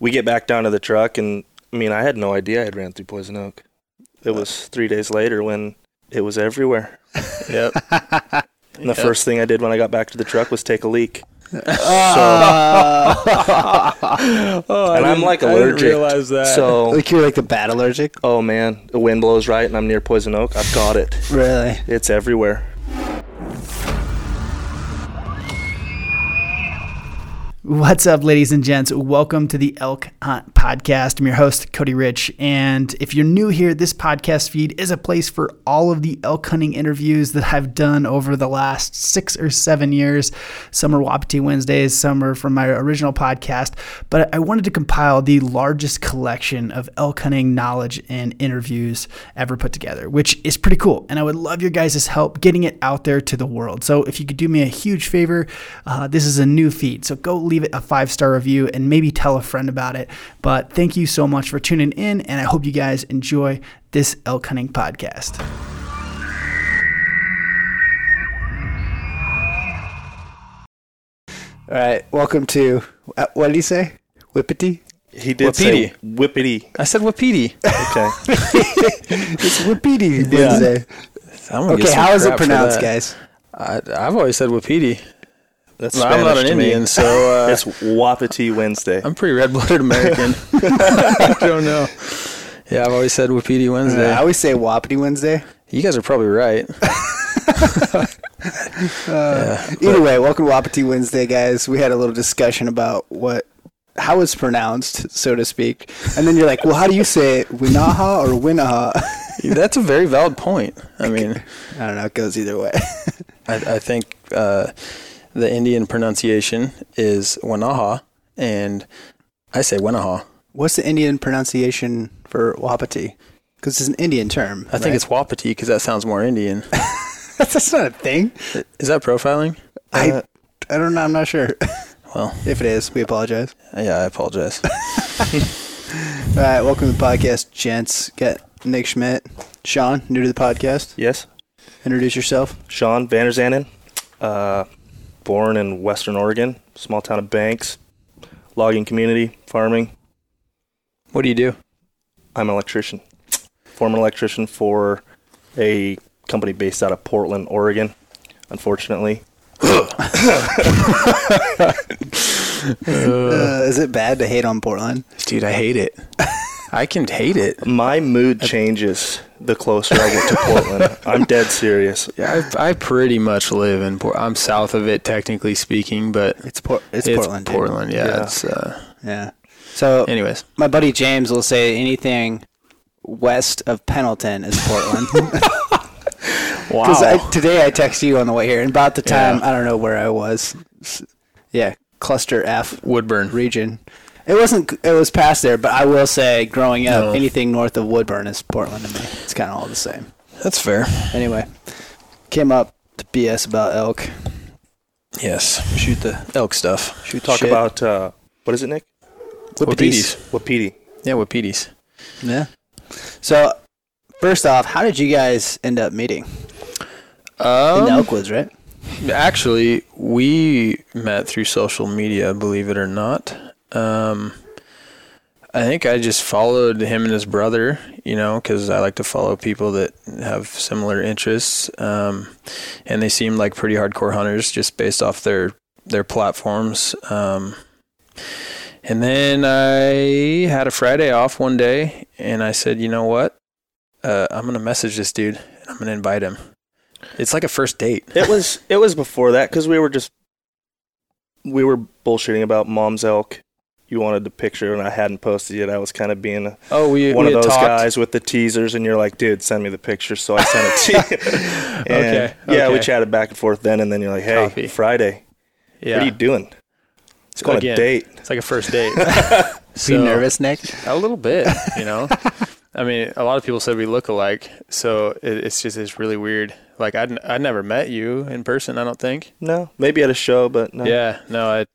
we get back down to the truck, and I mean, I had no idea I had ran through Poison Oak. It was three days later when it was everywhere. Yep. And the Yep. first thing I did when I got back to the truck was take a leak. oh, And I'm, like, I didn't allergic. realize that. So, like you're like the bat allergic. oh man, the wind blows right, and I'm near Poison Oak. I've got it. Really? It's everywhere. What's up, ladies and gents? Welcome to the Elk Hunt Podcast. I'm your host, Cody Rich. And if you're new here, this podcast feed is a place for all of the elk hunting interviews that I've done over the last six or seven years. Some are Wapiti Wednesdays, some are from my original podcast. But I wanted to compile the largest collection of elk hunting knowledge and interviews ever put together, which is pretty cool. And I would love your guys' help getting it out there to the world. So if you could do me a huge favor, uh, this is a new feed. So go leave it a five star review and maybe tell a friend about it. But thank you so much for tuning in. And I hope you guys enjoy this elk hunting podcast. All right. Welcome to uh, what did he say? Whippity. He did whippity. say whippity. I said whippity. Okay. It's Whippity Yeah. Wednesday. I'm gonna get Okay, how is it pronounced, guys? I, I've always said Wapiti. That's Well, I'm not an to me. Indian, so uh, It's Wapiti Wednesday. I'm pretty red-blooded American. I don't know. Yeah, I've always said Wapiti Wednesday. I always say Wapiti Wednesday. you guys are probably right. yeah. Either way, welcome to Wapiti Wednesday, guys. We had a little discussion about what how it's pronounced, so to speak. And then you're like, well, how do you say it? Winaha or Winaha? That's a very valid point. I mean, I don't know. It goes either way. I, I think uh, the Indian pronunciation is Wanaha, and I say Wanaha. What's the Indian pronunciation for Wapiti? Because it's an Indian term. I think it's Wapiti because that sounds more Indian. that's not a thing. Is that profiling? I I don't know. I'm not sure. Well, if it is, we apologize. yeah, I apologize. All right, welcome to the podcast, gents. Got Nick Schmit, Sean, new to the podcast. yes. Introduce yourself. Sean Vanderzanden, uh, born in Western Oregon, small town of Banks, logging community, farming. What do you do? I'm an electrician, former electrician for a company based out of Portland, Oregon. Unfortunately, Uh, is it bad to hate on Portland? Dude, I hate it. I can hate it. my mood changes the closer I get to Portland. I'm dead serious. Yeah, I, I pretty much live in Port. I'm south of it, technically speaking, but It's Por- it's, it's Portland. Portland, yeah. Yeah. It's uh, Yeah. So anyways. my buddy James will say anything west of Pendleton is Portland. Because Wow. today I texted you on the way here, and about the time Yeah. I don't know where I was. Yeah, cluster F Woodburn. region. It wasn't. It was past there, but I will say, growing up, No. anything north of Woodburn is Portland to me. It's kind of all the same. That's fair. Anyway, came up to BS about elk. Yes. Shoot the elk stuff. Should we talk Shit. about uh, what is it, Nick? Wapitis. Wapiti. Yeah, Wapitis. Yeah. So, first off, how did you guys end up meeting in the Um, Elkwoods? Right? actually, we met through social media, believe it or not. Um, I think I just followed him and his brother, you know, because I like to follow people that have similar interests. Um, and they seemed like pretty hardcore hunters just based off their their platforms. Um, and then I had a Friday off one day, and I said, you know what? Uh, I'm gonna message this dude. and I'm gonna invite him. It's like a first date. It was it was before that because we were just we were bullshitting about mom's elk. You wanted the picture and I hadn't posted it. I was kind of being a, Oh, we one we of those talked. guys with the teasers, and you're like, dude, send me the picture. So I sent it to you. And, Okay, Yeah, we chatted back and forth then, and then you're like, hey, Copy. Friday, Yeah, what are you doing? It's going Again. a date. it's like a first date. Are so, you nervous, Nick? A little bit, you know. I mean, a lot of people said we look alike, so it, it's just it's really weird. Like I'd I never met you in person. I don't think. No, maybe at a show, but no. Yeah, no, I.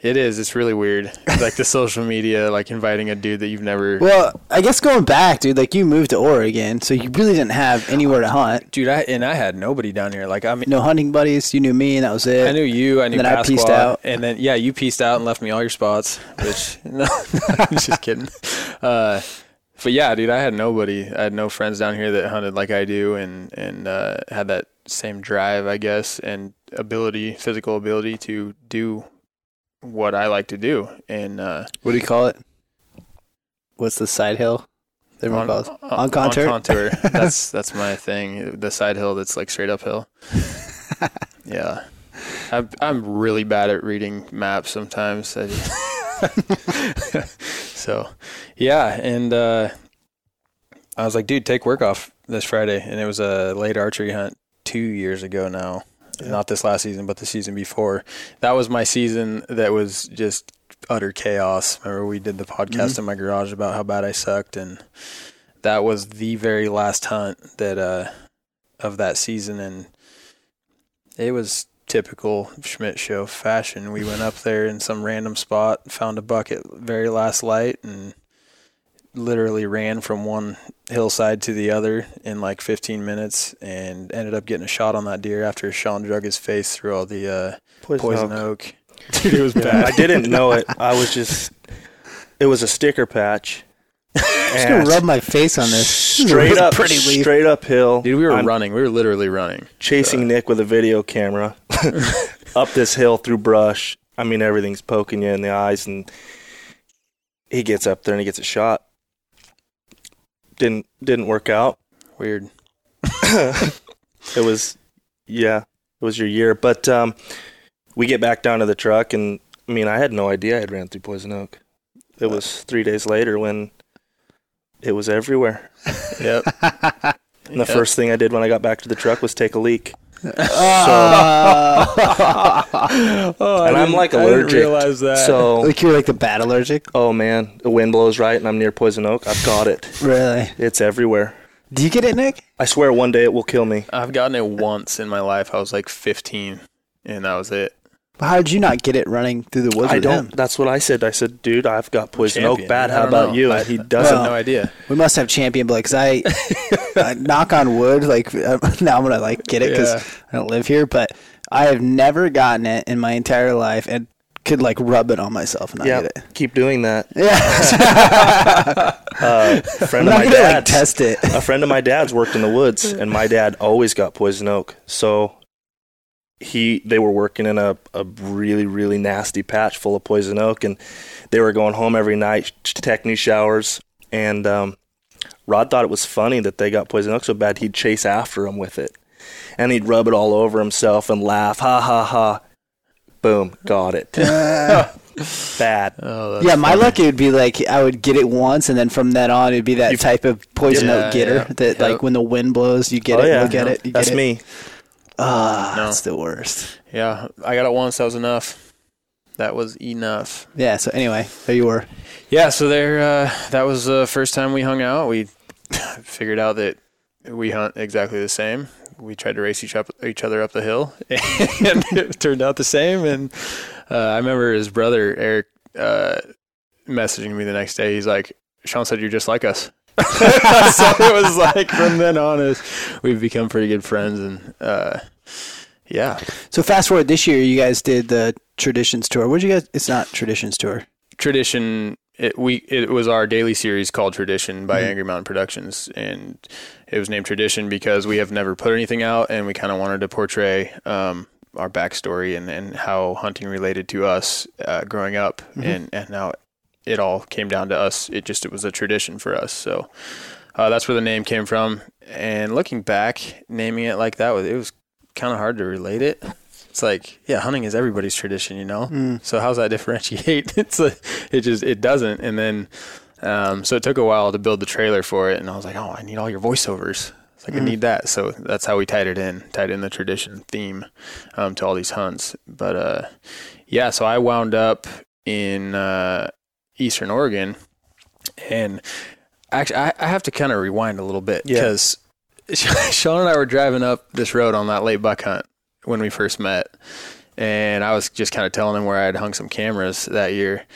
It is. It's really weird. like the social media, like inviting a dude that you've never. Well, I guess going back, dude, like you moved to Oregon, so you really didn't have anywhere to hunt. Dude, I and I had nobody down here. Like I mean, No hunting buddies. You knew me, and that was it. I knew you. I knew then I pieced out. and then yeah, you pieced out and left me all your spots. Which no, I'm just kidding. Uh, but yeah, dude, I had nobody. I had no friends down here that hunted like I do, and and uh, had that same drive, I guess, and ability, physical ability to do what I like to do. And uh, What do you call it? What's the side hill? Everyone calls it? On contour? On contour. that's that's my thing. The side hill that's like straight uphill. yeah, I'm I'm really bad at reading maps sometimes. So, yeah, and uh, I was like, dude, take work off this Friday, and it was a late archery hunt two years ago now. Not this last season, but the season before. That was my season that was just utter chaos. Remember, we did the podcast in my garage about how bad I sucked, and that was the very last hunt that uh, of that season, and it was typical Schmit show fashion. We went up there in some random spot, found a bucket very last light, and literally ran from one hillside to the other in like 15 minutes, and ended up getting a shot on that deer after Sean drug his face through all the uh, poison oak. Dude, it was Yeah, bad. I didn't know it. I was just. It was a sticker patch. I'm just gonna And rub my face on this. straight up, pretty leaf. straight uphill. Dude, we were I'm running. We were literally running. chasing Nick with a video camera up this hill through brush. I mean, everything's poking you in the eyes, and he gets up there and he gets a shot. Didn't didn't work out. Weird. It was, yeah, it was your year. But um, we get back down to the truck, and I mean, I had no idea I had ran through Poison Oak. It was three days later when it was everywhere. Yep. And the first thing I did when I got back to the truck was take a leak. oh, And I'm, like, allergic, realize that. So, like you're like the bad allergic. oh man, the wind blows right, and I'm near Poison Oak. I've got it. Really? It's everywhere. Do you get it, Nick? I swear, one day it will kill me. I've gotten it once in my life. I was like 15, and that was it. How did you not get it running through the woods I with don't. him? That's what I said. I said, dude, I've got Poison Champion. Oak bad. How about know. you? I- And he doesn't. have no idea. We must have champion blood because I, I knock on wood. Like now, I'm gonna like get it because Yeah. I don't live here, but I have never gotten it in my entire life and could like rub it on myself and not yeah, get it. keep doing that. Yeah, Uh, a I'm friend of not my gonna like test it. a friend of my dad's worked in the woods, and my dad always got poison oak. So he, they were working in a, a really really nasty patch full of poison oak, and they were going home every night to take new showers. And um, Rod thought it was funny that they got poison oak so bad he'd chase after them with it, and he'd rub it all over himself and laugh, ha ha ha. Boom, got it. Bad. Oh, that's yeah, my funny. luck it would be like I would get it once, and then from then on it'd be that You- type of poison Yeah, oak getter yeah. that Yep. like when the wind blows, you get oh it, yeah, look at it, you that's get it. That's me. Ah, No. that's the worst. Yeah, I got it once. That was enough. That was enough. Yeah. So anyway, there you were. Yeah, so there. Uh, that was the first time we hung out. We figured out that we hunt exactly the same. We tried to race each up each other up the hill, and it turned out the same. And uh, I remember his brother Eric uh, messaging me the next day. He's like, "Sean said you're just like us." so it was like from then on, is we've become pretty good friends, and uh, yeah, So fast forward this year, you guys did the Traditions tour. What did you guys? It's not Traditions tour. tradition it, we it was our daily series called tradition by Mhm. angry mountain productions and it was named tradition because we have never put anything out and we kind of wanted to portray um, our backstory and, and how hunting related to us uh, growing up Mhm. and and now it all came down to us it just it was a tradition for us so uh, that's where the name came from and looking back naming it like that was it was kind of hard to relate it it's like yeah hunting is everybody's tradition you know Mm. so how's that differentiate? It's like it just it doesn't. And then um, so it took a while to build the trailer for it, and I was like, oh, I need all your voiceovers. It's like Mhm. I need that. So that's how we tied it in, tied in the tradition theme um, to all these hunts. But uh, yeah, so I wound up in uh, Eastern Oregon, and actually I, I have to kind of rewind a little bit Yeah. because Sean and I were driving up this road on that late buck hunt when we first met and I was just kind of telling him where I had hung some cameras that year.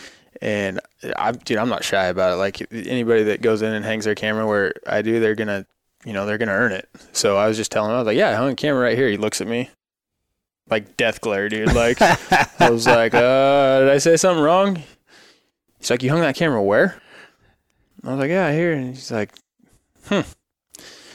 And I, dude, I'm not shy about it. Like anybody that goes in and hangs their camera where I do, they're gonna, you know, they're gonna earn it. So I was just telling him, I was like, yeah, I hung a camera right here. He looks at me, like death glare, dude. Like I was like, uh, did I say something wrong? He's like, you hung that camera where? I was like, yeah, here. And he's like, hmm.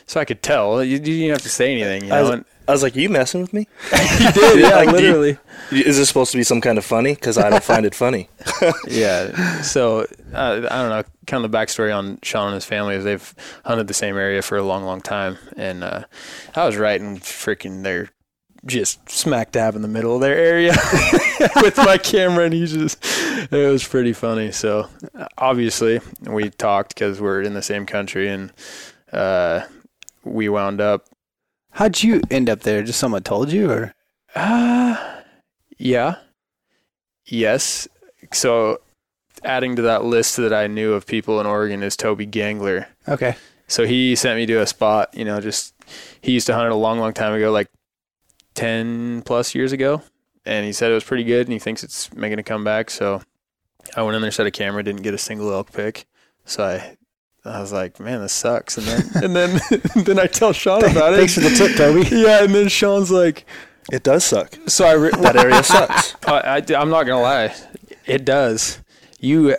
So I could tell. You, you didn't have to say anything, you I know. was- and I was like, "Are you messing with me? he did, yeah, Like, do you- literally. Is this supposed to be some kind of funny? Because I don't find it funny." Yeah. So uh, I don't know. Kind of the backstory on Sean and his family is they've hunted the same area for a long, long time, and uh, I was right in freaking their just smack dab in the middle of their area with my camera, and he just it was pretty funny. So obviously we talked because we're in the same country, and uh, we wound up How'd you end up there? Just someone told you, or Uh, yeah. Yes. So, adding to that list that I knew of people in Oregon is Toby Gangler. okay? So he sent me to a spot. You know, just he used to hunt it a long, long time ago, like ten plus years ago, and he said it was pretty good, and he thinks it's making a comeback. So I went in there, set a camera, didn't get a single elk pick. So I. I was like, man, this sucks. And then, and then, then I tell Sean about it. Thanks for the tip, Toby. Yeah, and then Sean's like, It does suck. so I, re- That area sucks. I, I, am not gonna lie, it does. You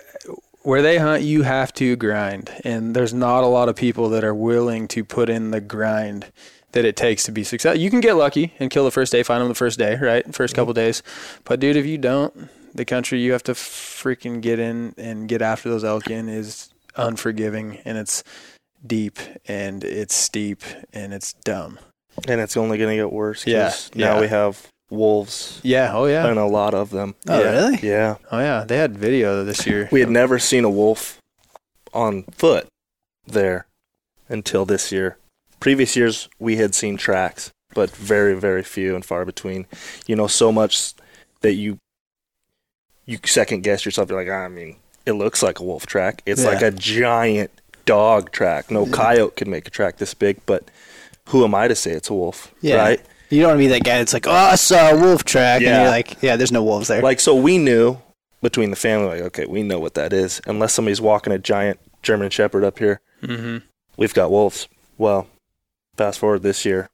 where they hunt, you have to grind, and there's not a lot of people that are willing to put in the grind that it takes to be successful. You can get lucky and kill the first day, find them the first day, right? 1st couple days, but dude, if you don't, the country you have to freaking get in and get after those elk in is unforgiving, and it's deep and it's steep and it's dumb. and it's only going to get worse. Yeah, Now yeah. we have wolves Yeah. Oh yeah. and a lot of them. Oh, Yeah. really? Yeah. Oh yeah. They had video this year. We had never seen a wolf on foot there until this year. Previous years, we had seen tracks, but very, very few and far between. You know, so much that you you second guess yourself. You're like, I mean, it looks like a wolf track. It's Yeah. like a giant dog track. No coyote could make a track this big, but who am I to say it's a wolf? Yeah. Right? You don't want to be that guy that's like, oh, I saw a wolf track, Yeah. and you're like, yeah, there's no wolves there. Like, so we knew between the family, like, okay, we know what that is. Unless somebody's walking a giant German Shepherd up here, Mm-hmm. we've got wolves. Well, fast forward this year,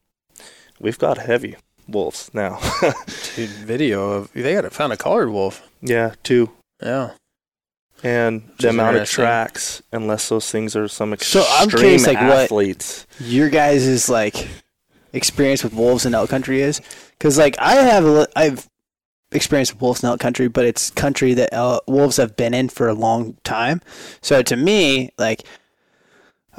we've got heavy wolves now. Dude, video of they got found a collared wolf. yeah, two. Yeah. And Which the amount of tracks, unless those things are some So extreme I'm curious, like, what- athletes. your guys' is like experience with wolves in elk country is because like I have a I've experienced wolves in elk country, but it's country that el- wolves have been in for a long time. So to me, like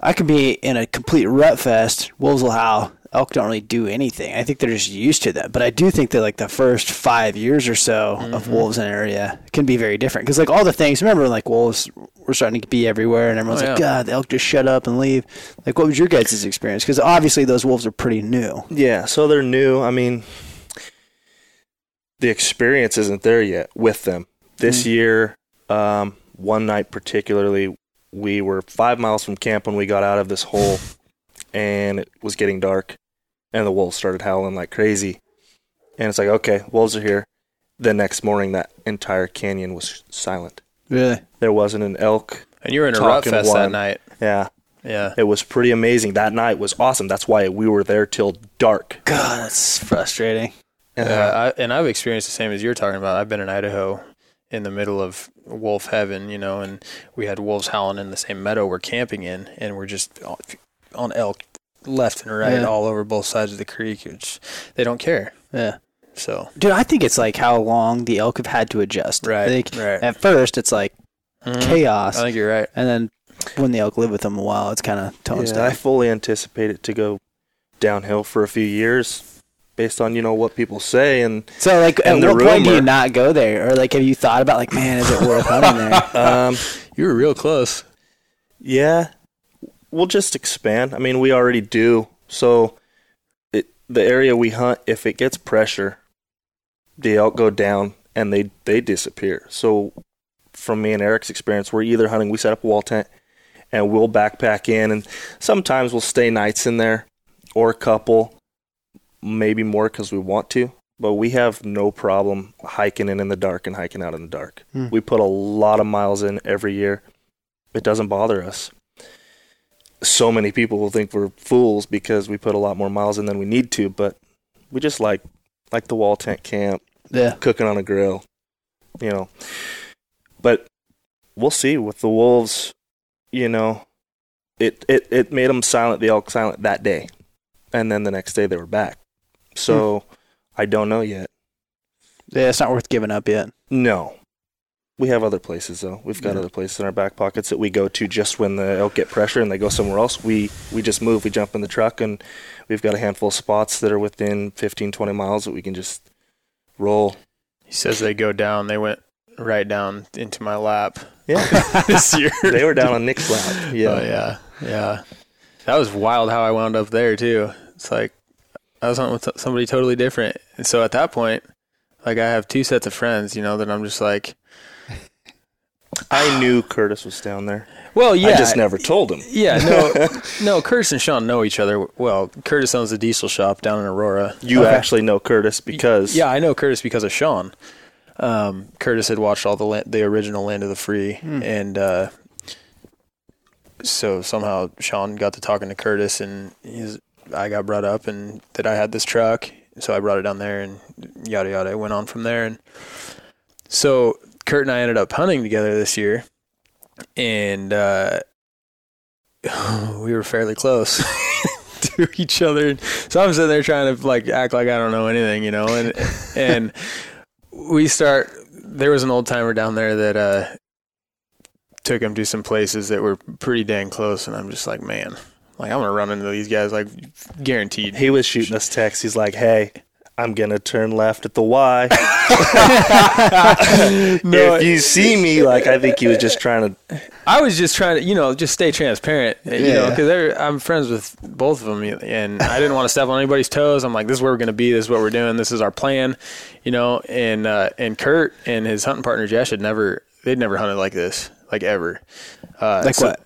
I could be in a complete rut fest. Wolves will howl. Elk don't really do anything. I think they're just used to that. But I do think that like the first five years or so of wolves in an area can be very different because like all the things. Remember, like wolves were starting to be everywhere, and everyone's Oh, like, "God, the elk just shut up and leave." Like, what was your guys' experience? Because obviously those wolves are pretty new. Yeah, so they're new. I mean, the experience isn't there yet with them. This Mm. year, um, one night particularly, we were five miles from camp when we got out of this hole, and it was getting dark, and the wolves started howling like crazy. And it's like, okay, wolves are here. The next morning, that entire canyon was silent. Really? There wasn't an elk. And you were in a rut Talking fest that night. Yeah, Yeah. it was pretty amazing. That night was awesome. That's why we were there till dark. God, that's frustrating. Yeah, I, and I've experienced the same as you're talking about. I've been in Idaho in the middle of wolf heaven, you know, and we had wolves howling in the same meadow we're camping in, and we're just on- on elk left and right Yeah. all over both sides of the creek. Which they don't care. Yeah. So Dude, I think it's like how long the elk have had to adjust. Right, Like, right. At first, it's like Mhm. chaos. I think you're right. and then when the elk live with them a while, it's kind of tones Yeah, I fully anticipate it to go downhill for a few years, based on you know what people say and So, like, and at the what point do you not go there? Or, like, have you thought about, like, man, is it worth hunting there? um, You were real close. yeah, we'll just expand. I mean, we already do. So, it the area we hunt, if it gets pressure, the elk go down and they they disappear. So, from me and Eric's experience, we're either hunting. We set up a wall tent and we'll backpack in, and sometimes we'll stay nights in there or a couple, maybe more because we want to. but we have no problem hiking in in the dark and hiking out in the dark. Hmm. We put a lot of miles in every year. It doesn't bother us. So many people will think we're fools because we put a lot more miles in than we need to, but we just like like the wall tent camp, Yeah. cooking on a grill, you know. But we'll see with the wolves, you know. It it it made them silent, the elk silent that day, and then the next day they were back. So hmm. I don't know yet. Yeah, it's not worth giving up yet. No. We have other places though. We've got Yeah. other places in our back pockets that we go to just when the elk get pressure and they go somewhere else. We we just move, we jump in the truck and we've got a handful of spots that are within 15 20 miles that we can just roll. He says they go down. They went right down into my lap Yeah. this year. they were down on Nick's lap. Oh, yeah. Oh, yeah, yeah. That was wild how I wound up there too. It's like I was on with somebody totally different, and so at that point, like I have two sets of friends, you know, that I'm just like, I knew Curtis was down there. well, yeah, I just never told him. yeah, no, no. Curtis and Sean know each other well. Curtis owns a diesel shop down in Aurora. You Okay. actually know Curtis because Yeah, I know Curtis because of Sean. Um, Curtis had watched all the la- the original Land of the Free, and uh, so somehow Sean got to talking to Curtis, and he's, I got brought up, and that I had this truck, so I brought it down there, and yada yada. It went on from there, and so Kurt and I ended up hunting together this year, and uh, we were fairly close. to each other. So I'm sitting there trying to like act like I don't know anything, you know, and and we start. There was an old timer down there that uh, took him to some places that were pretty dang close, and I'm just like, man, like I'm gonna run into these guys, like guaranteed. he was shooting us texts. He's like, "Hey, I'm gonna turn left at the Y. No, if you see me, like, I think he was just trying to I was just trying to, you know, just stay transparent, you know, because I'm friends with both of them, and I didn't want to step on anybody's toes. I'm like, this is where we're going to be. This is what we're doing. This is our plan, you know. And uh, and Kurt and his hunting partner Jesh had never, they'd never hunted like this, like ever. Uh, Like so- what?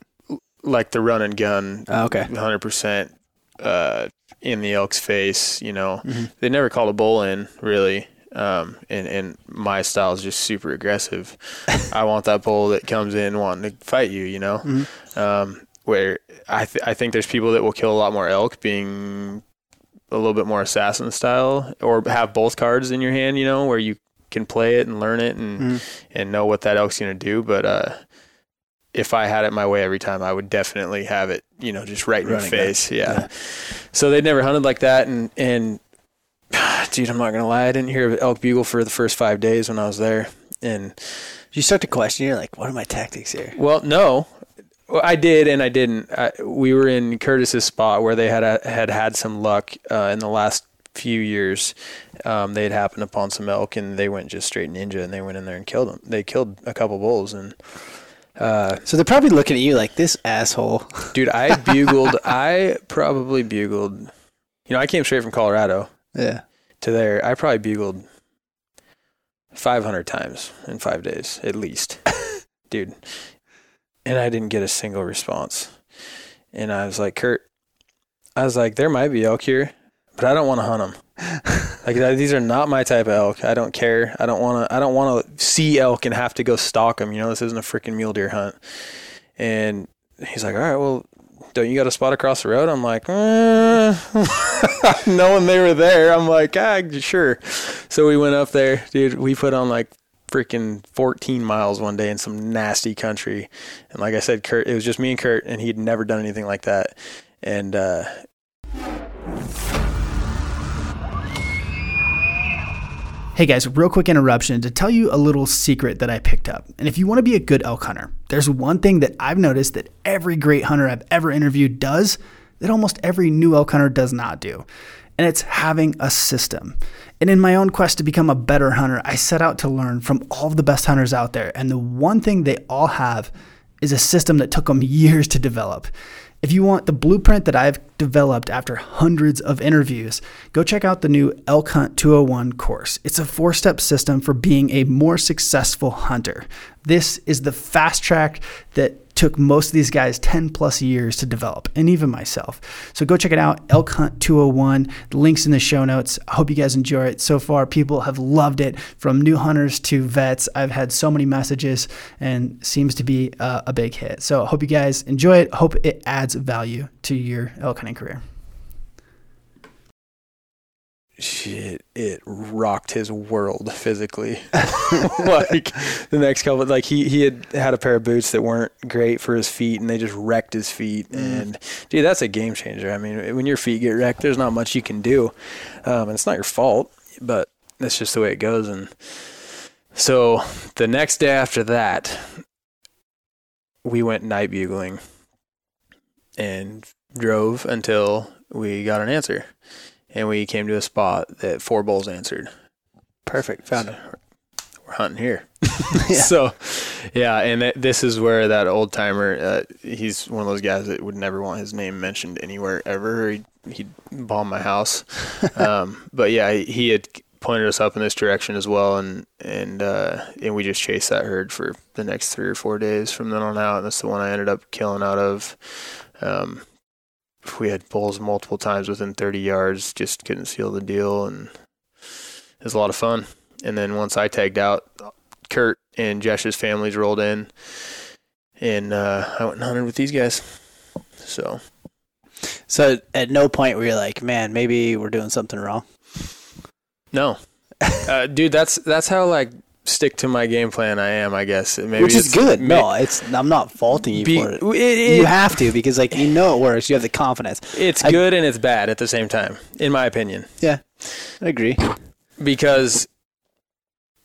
Like the run and gun, Oh, okay. 100 percent uh, in the elk's face. You know, Mm-hmm. they never called a bull in really. Um, and, and my style is just super aggressive. I want that bull that comes in wanting to fight you, you know? Mm-hmm. Um, where I, th- I think there's people that will kill a lot more elk being a little bit more assassin style or have both cards in your hand, you know, where you can play it and learn it and, Mhm. and know what that elk's going to do. But, uh, if I had it my way every time, I would definitely have it, you know, just right in your Running face. Yeah. So they'd never hunted like that. And, and dude, I'm not going to lie. I didn't hear elk bugle for the first five days when I was there. And You start to question. You're like, what are my tactics here? well, no, Well, I did and I didn't. I, we were in Curtis's spot where they had a, had had some luck uh, in the last few years. Um, they'd happened upon some elk and they went just straight ninja and they went in there and killed them. They killed a couple bulls and uh, So they're probably looking at you like this asshole. dude, I bugled. I probably bugled. You know, I came straight from Colorado Yeah. to there. I probably bugled 500 times in five days at least, dude. And I didn't get a single response. And I was like, Kurt, I was like, there might be elk here, but I don't want to hunt them. Like these are not my type of elk. I don't care. I don't want to. I don't want to see elk and have to go stalk them. You know, this isn't a freaking mule deer hunt. And he's like, all right, well, don't you got a spot across the road? I'm like, uh, knowing they were there, I'm like, ah, sure. So we went up there, dude. We put on like freaking 14 miles one day in some nasty country. And like I said, Kurt, it was just me and Kurt, and he'd never done anything like that. And, uh, Hey guys, real quick interruption to tell you a little secret that I picked up. And if you want to be a good elk hunter, there's one thing that I've noticed that every great hunter I've ever interviewed does that almost every new elk hunter does not do. And it's having a system. And in my own quest to become a better hunter, I set out to learn from all of the best hunters out there. And the one thing they all have is a system that took them years to develop. If you want the blueprint that I've developed after hundreds of interviews, go check out the new Elk Hunt 201 course. It's a four step system for being a more successful hunter. This is the fast track that took most of these guys 10 plus years to develop, and even myself. So go check it out, Elk Hunt 201. The link's in the show notes. I hope you guys enjoy it. So far, people have loved it from new hunters to vets. I've had so many messages and seems to be uh, a big hit. So I hope you guys enjoy it. Hope it adds value to your elk hunting career. Shit, it rocked his world physically. like the next couple, like he he had had a pair of boots that weren't great for his feet, and they just wrecked his feet. Mm. And dude, that's a game changer. I mean, when your feet get wrecked, there's not much you can do, um, and it's not your fault, but that's just the way it goes. And so the next day after that, we went night bugling and drove until we got an answer and we came to a spot that four bulls answered. Perfect. Found it. We're hunting here. Yeah. So, yeah, and th- this is where that old timer. Uh, he's one of those guys that would never want his name mentioned anywhere ever. He'd, he'd bomb my house. um, but yeah, he, he had pointed us up in this direction as well, and and uh, and we just chased that herd for the next three or four days from then on out. And that's the one I ended up killing out of. Um, we had bulls multiple times within 30 yards, just couldn't seal the deal, and it was a lot of fun. And then once I tagged out, Kurt and Jesh's families rolled in, and uh, I went and hunted with these guys. So So at no point were you like, man, maybe we're doing something wrong. no, uh, dude, that's that's how like stick to my game plan I am. I guess It Maybe Which is good. no, it's I'm not faulting you be- for it. it- it- you have to because like you know it works. You have the confidence. it's I- good and it's bad at the same time, in my opinion. Yeah, I agree. because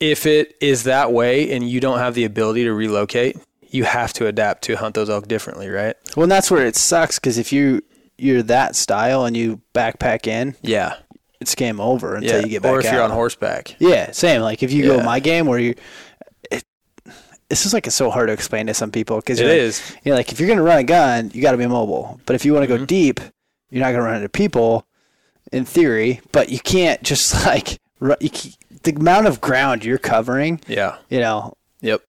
if it is that way and you don't have the ability to relocate, you have to adapt to hunt those elk differently, right? Well, and that's where it sucks because if you you're that style and you backpack in, Yeah. It's game over until yeah. you get back or if out. you're on horseback. Yeah, same. Like if you go my game where you, it, this is like it's so hard to explain to some people because It like, is. You know, like if you're gonna run a gun, you got to be mobile. But if you want to go Mhm. deep, you're not gonna run into people, in theory. But you can't just like ru- you, the amount of ground you're covering. Yeah. You know, Yep.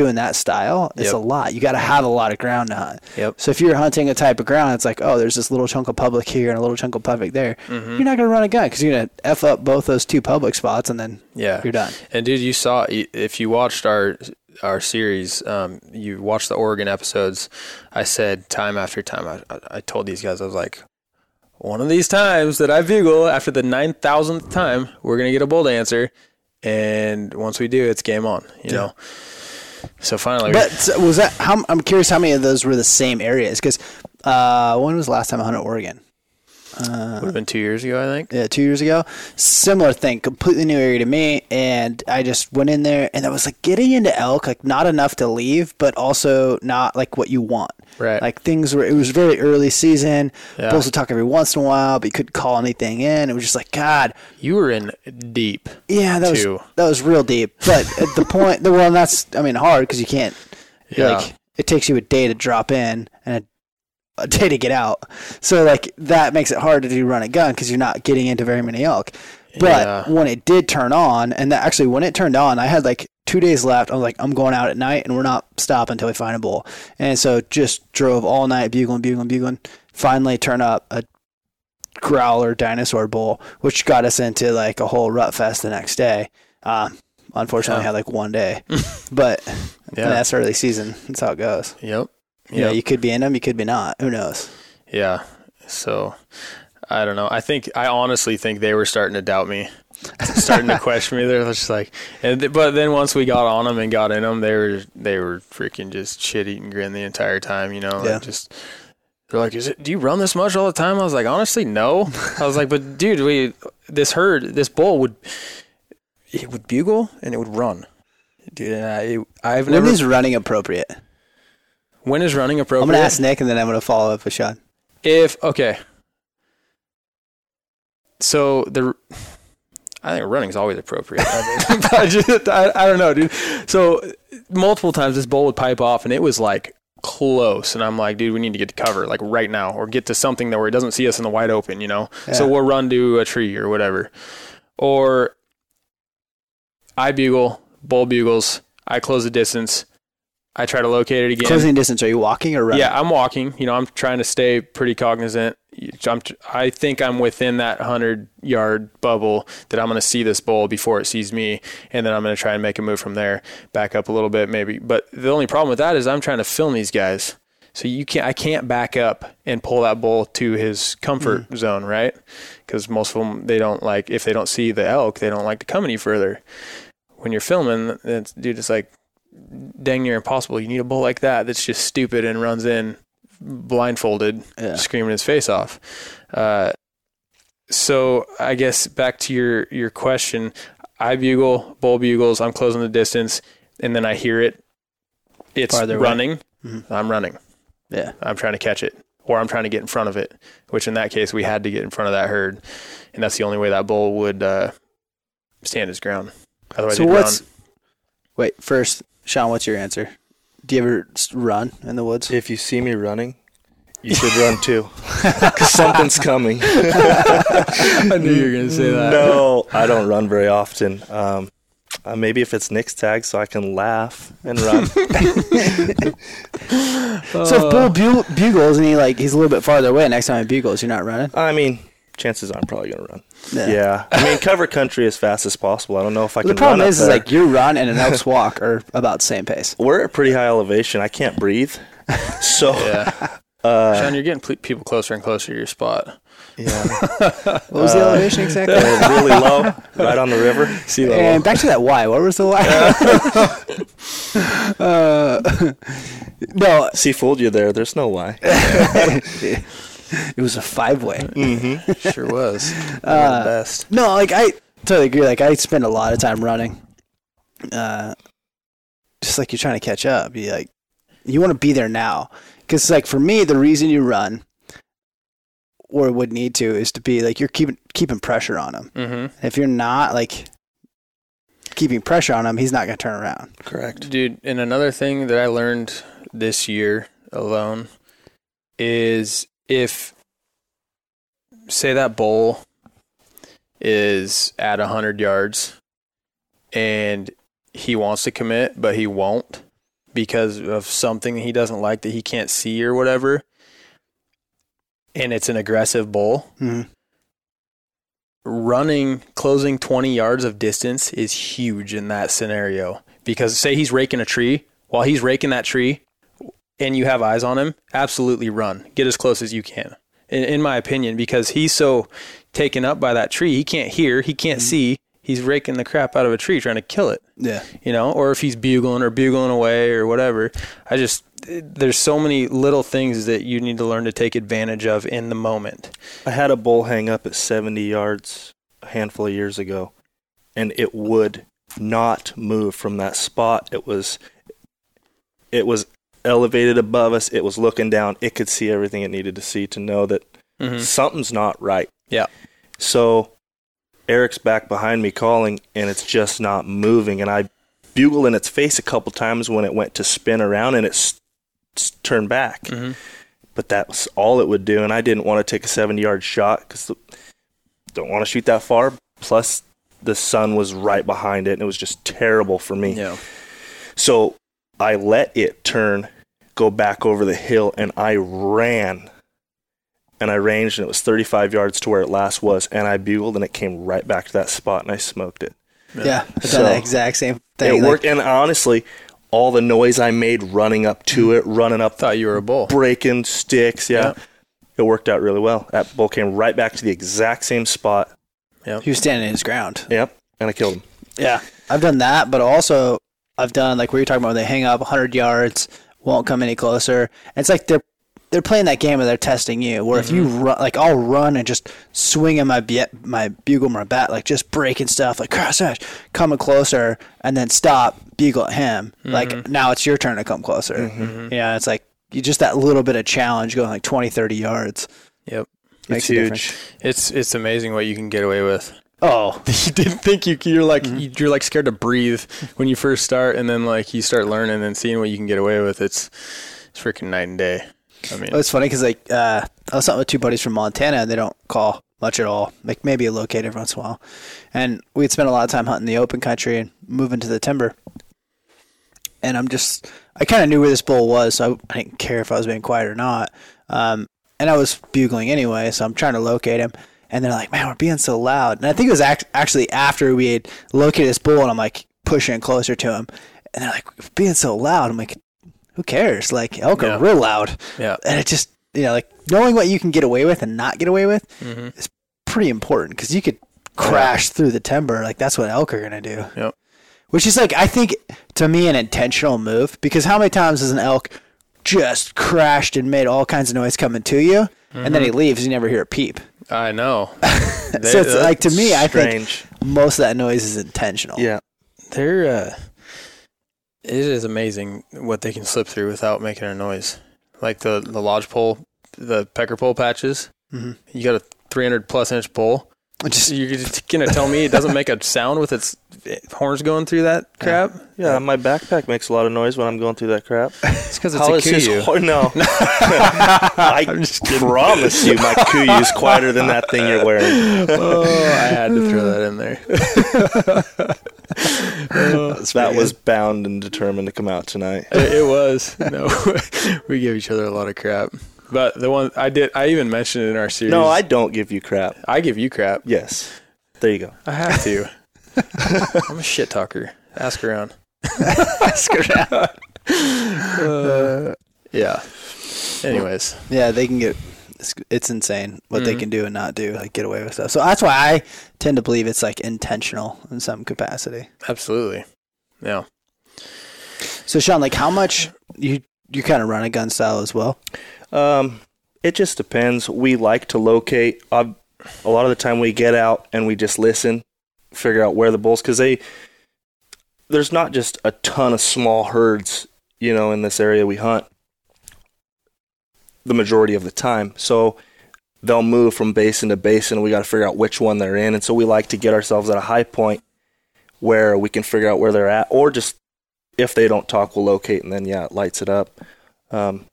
Doing that style, it's Yep. a lot. You got to have a lot of ground to hunt. Yep. So if you're hunting a type of ground, it's like, oh, there's this little chunk of public here and a little chunk of public there. Mm-hmm. You're not gonna run a gun because you're gonna f up both those two public spots, and then Yeah. you're done. And dude, you saw if you watched our our series, um, you watched the Oregon episodes. I said time after time. I, I- I told these guys I was like, one of these times that I bugle after the nine thousandth time, we're gonna get a bold answer, and once we do, it's game on. You Yeah. know. So finally, But was that? How, I'm curious how many of those were the same areas? Because uh, when was the last time I hunted Oregon? Would have uh, been two years ago, I think. Yeah, two years ago. Similar thing, completely new area to me, and I just went in there, and I was like getting into elk, like not enough to leave, but also not like what you want. Right. Like things were. It was very early season. Yeah. Bulls would talk every once in a while, but you couldn't call anything in. It was just like God. You were in deep. Yeah, that Two. was that was real deep. But at the point, the well, that's I mean hard because you can't. Yeah. Like it takes you a day to drop in a, day to get out. So like that makes it hard to do run a gun because you're not getting into very many elk. But Yeah. when it did turn on, and that actually when it turned on, I had like two days left. I was like, I'm going out at night, and we're not stopping until we find a bull. And so just drove all night, bugling, bugling, bugling. Finally, turn up a growler dinosaur bull, which got us into like a whole rut fest the next day. Uh, unfortunately, Yeah. had like one day, but Yeah. that's early season. That's how it goes. Yep. Yeah, Yep. you could be in them, you could be not. Who knows? Yeah. So I don't know. I think I honestly think they were starting to doubt me, starting to question me. They're just like, and th- but then once we got on them and got in them, they were they were freaking just shit eating grin the entire time. You know, Yeah. and just they're like, "Is it? Do you run this much all the time?" I was like, "Honestly, no." I was like, "But dude, we this herd, this bull would it would bugle and it would run." Dude, and I, I've When never. is running appropriate? When is running appropriate? I'm gonna ask Nick, and then I'm gonna follow up with Sean. If okay, so the I think running is always appropriate. I, just, I, I don't know, dude. So multiple times this bull would pipe off, and it was like close, and I'm like, dude, we need to get to cover like right now, or get to something that where it doesn't see us in the wide open, you know. So we'll run to a tree or whatever, or I bugle, bull bugles, I close the distance. I try to locate it again. Closing distance. Are you walking or running? Yeah, I'm walking. You know, I'm trying to stay pretty cognizant. I'm, I think I'm within that 100 yard bubble that I'm going to see this bull before it sees me. And then I'm going to try and make a move from there, back up a little bit maybe. But the only problem with that is I'm trying to film these guys. So you can't, I can't back up and pull that bull to his comfort mm. zone, right? Because most of them, they don't like, if they don't see the elk, they don't like to come any further. When you're filming, it's, dude, it's like dang near impossible. You need a bull like that that's just stupid and runs in blindfolded, yeah. screaming his face off. Uh, so I guess back to your your question, I bugle, bull bugles. I'm closing the distance, and then I hear it. It's Farther running. Mm-hmm. I'm running. Yeah, I'm trying to catch it, or I'm trying to get in front of it. Which in that case, we had to get in front of that herd, and that's the only way that bull would uh, stand his ground. Otherwise, so what's? Run. Wait, first, Sean, what's your answer? Do you ever run in the woods? If you see me running, you should run too, because something's coming. I knew you were gonna say that. No, I don't run very often. Um, uh, maybe if it's Nick's tag, so I can laugh and run. so if Bull bu- bugles and he like he's a little bit farther away, next time he bugles, you're not running. I mean, chances are I'm probably gonna run. Yeah. yeah. I mean, cover country as fast as possible. I don't know if I can. The problem is, is like your run and an elk's walk are about the same pace. We're at pretty high elevation. I can't breathe. So, yeah. Uh, Sean, you're getting people closer and closer to your spot. Yeah. what was the uh, elevation exactly? Uh, really low, right on the river. Sea level. And back to that why. What was the why? uh, no. See, fooled you there. There's no why. it was a five way. Mm-hmm. Sure was. Uh, best. No, like I totally agree. Like I spend a lot of time running. Uh, just like you're trying to catch up. You like, you want to be there now. Because like for me, the reason you run or would need to is to be like you're keeping keeping pressure on him. Mm-hmm. If you're not like keeping pressure on him, he's not going to turn around. Correct, dude. And another thing that I learned this year alone is if say that bull is at 100 yards and he wants to commit but he won't because of something he doesn't like that he can't see or whatever and it's an aggressive bull mm-hmm. running closing 20 yards of distance is huge in that scenario because say he's raking a tree while he's raking that tree and you have eyes on him, absolutely run. Get as close as you can. In, in my opinion, because he's so taken up by that tree, he can't hear, he can't mm-hmm. see. He's raking the crap out of a tree trying to kill it. Yeah. You know, or if he's bugling or bugling away or whatever. I just there's so many little things that you need to learn to take advantage of in the moment. I had a bull hang up at 70 yards a handful of years ago, and it would not move from that spot. It was it was elevated above us. It was looking down. It could see everything it needed to see to know that mm-hmm. something's not right. Yeah. So Eric's back behind me calling, and it's just not moving. And I bugled in its face a couple times when it went to spin around, and it s- s- turned back. Mm-hmm. But that was all it would do, and I didn't want to take a 70 yard shot because don't want to shoot that far. Plus, the sun was right behind it, and it was just terrible for me. Yeah. So I let it turn, go back over the hill, and I ran. And I ranged, and it was 35 yards to where it last was. And I bugled, and it came right back to that spot, and I smoked it. Yeah, yeah I've so done the exact same thing. It worked, and honestly, all the noise I made running up to it, running up, thought you were a bull, breaking sticks. Yeah, yeah. it worked out really well. That bull came right back to the exact same spot. Yeah, he was standing in his ground. Yep, and I killed him. Yeah, I've done that, but also I've done like what you're talking about. They hang up 100 yards, won't come any closer. And it's like they're they're playing that game where they're testing you. Where mm-hmm. if you mm-hmm. run, like I'll run and just swinging my my bugle, my bat, like just breaking stuff, like cross coming closer, and then stop, bugle at him. Mm-hmm. Like now it's your turn to come closer. Mm-hmm. Yeah, it's like you just that little bit of challenge going like 20, 30 yards. Yep, makes it's huge. It's it's amazing what you can get away with. Oh, you didn't think you you're like mm-hmm. you're like scared to breathe when you first start, and then like you start learning and seeing what you can get away with. It's it's freaking night and day. I mean, it's funny because like uh, I was talking with two buddies from Montana, and they don't call much at all. Like maybe a locate every once in a while, and we'd spend a lot of time hunting the open country and moving to the timber. and I'm just I kind of knew where this bull was, so I, I didn't care if I was being quiet or not. Um, and I was bugling anyway, so I'm trying to locate him. And they're like, "Man, we're being so loud." And I think it was act- actually after we had located this bull, and I'm like pushing closer to him, and they're like, "We're being so loud." I'm like, "Who cares? Like elk Yeah. are real loud." Yeah. And it just you know like knowing what you can get away with and not get away with Mhm. is pretty important because you could crash through the timber. Like that's what elk are gonna do. Yep. Which is like I think to me an intentional move because how many times has an elk just crashed and made all kinds of noise coming to you, and then he leaves and you never hear a peep. I know. so it's like to me, I think most of that noise is intentional. Yeah. they're. Uh, it is amazing what they can slip through without making a noise. Like the the lodgepole, the pecker pole patches. Mhm. You got a 300 plus inch pole. Just You're just gonna tell me it doesn't make a sound with its horns going through that crap? Yeah, my backpack makes a lot of noise when I'm going through that crap. It's because it's How a Kuiu. horn? Oh, no. I promise you, my Kuiu is quieter than that thing you're wearing. oh, I had to throw that in there. Oh, that was bound and determined to come out tonight. it, it was. No, we give each other a lot of crap. But the one I did, I even mentioned it in our series. No, I don't give you crap. I give you crap. Yes. There you go. I have to. I'm a shit talker. Ask around. ask around. Uh, yeah. Anyways, Yeah, they can get. It's, it's insane what they Mhm. can do and not do, like get away with stuff. So that's why I tend to believe it's like intentional in some capacity. absolutely. Yeah. So Sean, like how much you you kind of run a gun style as well? Um, it just depends. We like to locate. Uh, a lot of the time, we get out and we just listen, figure out where the bulls, because they there's not just a ton of small herds, you know, in this area we hunt. The majority of the time, so they'll move from basin to basin. We got to figure out which one they're in, and so we like to get ourselves at a high point where we can figure out where they're at, or just if they don't talk, we'll locate, and then yeah, it lights it up. Um,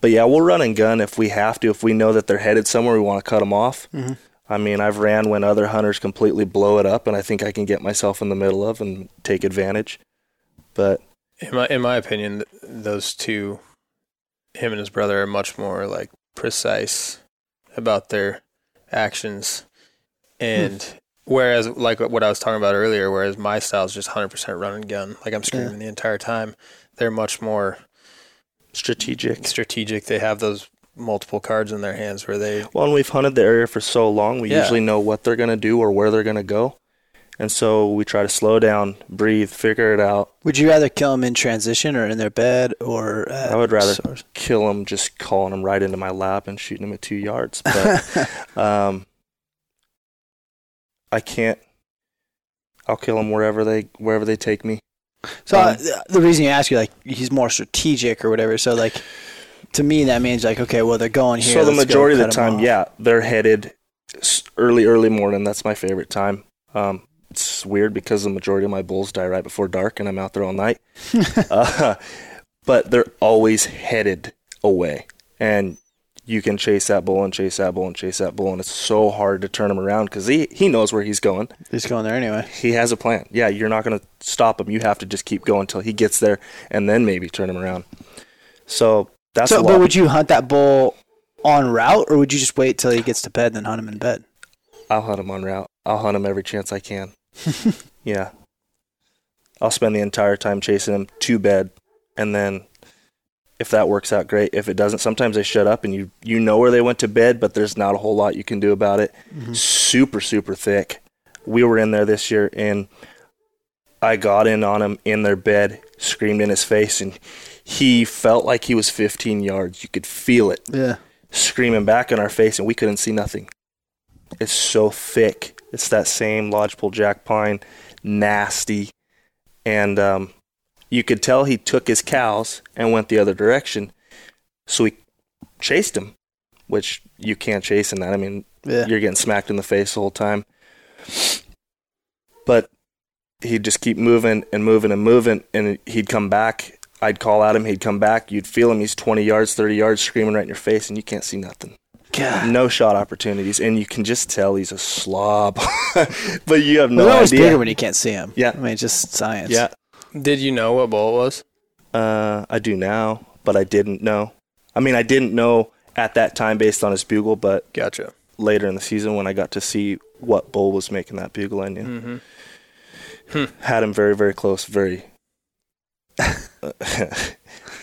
but yeah, we'll run and gun if we have to. If we know that they're headed somewhere, we want to cut them off. Mhm. I mean, I've ran when other hunters completely blow it up, and I think I can get myself in the middle of and take advantage. But In my in my opinion, those two, him and his brother, are much more like precise about their actions, and whereas like what I was talking about earlier, whereas my style is just hundred percent run and gun, like I'm screaming the entire time. They're much more strategic. strategic. They have those multiple cards in their hands where they Well, and we've hunted the area for so long, we Yeah. usually know what they're going to do or where they're going to go. And so we try to slow down, breathe, figure it out. Would you rather kill them in transition or in their bed or? At I would rather source? kill them just calling them right into my lap and shooting them at two yards. But um, I can't. I'll kill them wherever they wherever they take me. So Um, uh, the reason you ask you like he's more strategic or whatever. So like to me that means like okay, well they're going here. so the go majority of the time, off. yeah, they're headed early, early morning. That's my favorite time. Um, it's weird because the majority of my bulls die right before dark, and I'm out there all night. uh, but they're always headed away, and you can chase that bull and chase that bull and chase that bull, and it's so hard to turn him around because he he knows where he's going. He's going there anyway. He has a plan. Yeah, you're not going to stop him. You have to just keep going until he gets there, and then maybe turn him around. So that's so, but would you hunt that bull on route, or would you just wait till he gets to bed and then hunt him in bed? I'll hunt him on route. I'll hunt him every chance I can. yeah. I'll spend the entire time chasing him to bed, and then if that works out, great. If it doesn't, sometimes they shut up and you you know where they went to bed, but there's not a whole lot you can do about it. Super super thick. We were in there this year, and I got in on him in their bed, screamed in his face, and he felt like he was 15 yards. You could feel it Yeah. screaming back in our face and we couldn't see nothing. It's so thick. It's that same lodgepole jack pine, nasty. And um, you could tell he took his cows and went the other direction. So we chased him, which you can't chase in that. I mean, Yeah. you're getting smacked in the face the whole time. But he'd just keep moving and moving and moving, and he'd come back. I'd call at him, he'd come back. You'd feel him. He's 20 yards, 30 yards, screaming right in your face, and you can't see nothing. God. No shot opportunities, and you can just tell he's a slob. but you have no Well, always idea. bigger when you can't see him. Yeah. I mean, just science. Yeah. Did you know what bull it was? Uh, I do now, but I didn't know. I mean, I didn't know at that time based on his bugle, but Gotcha. later in the season when I got to see what bull was making that bugle, I knew. Mm-hmm. Had him very, very close, very.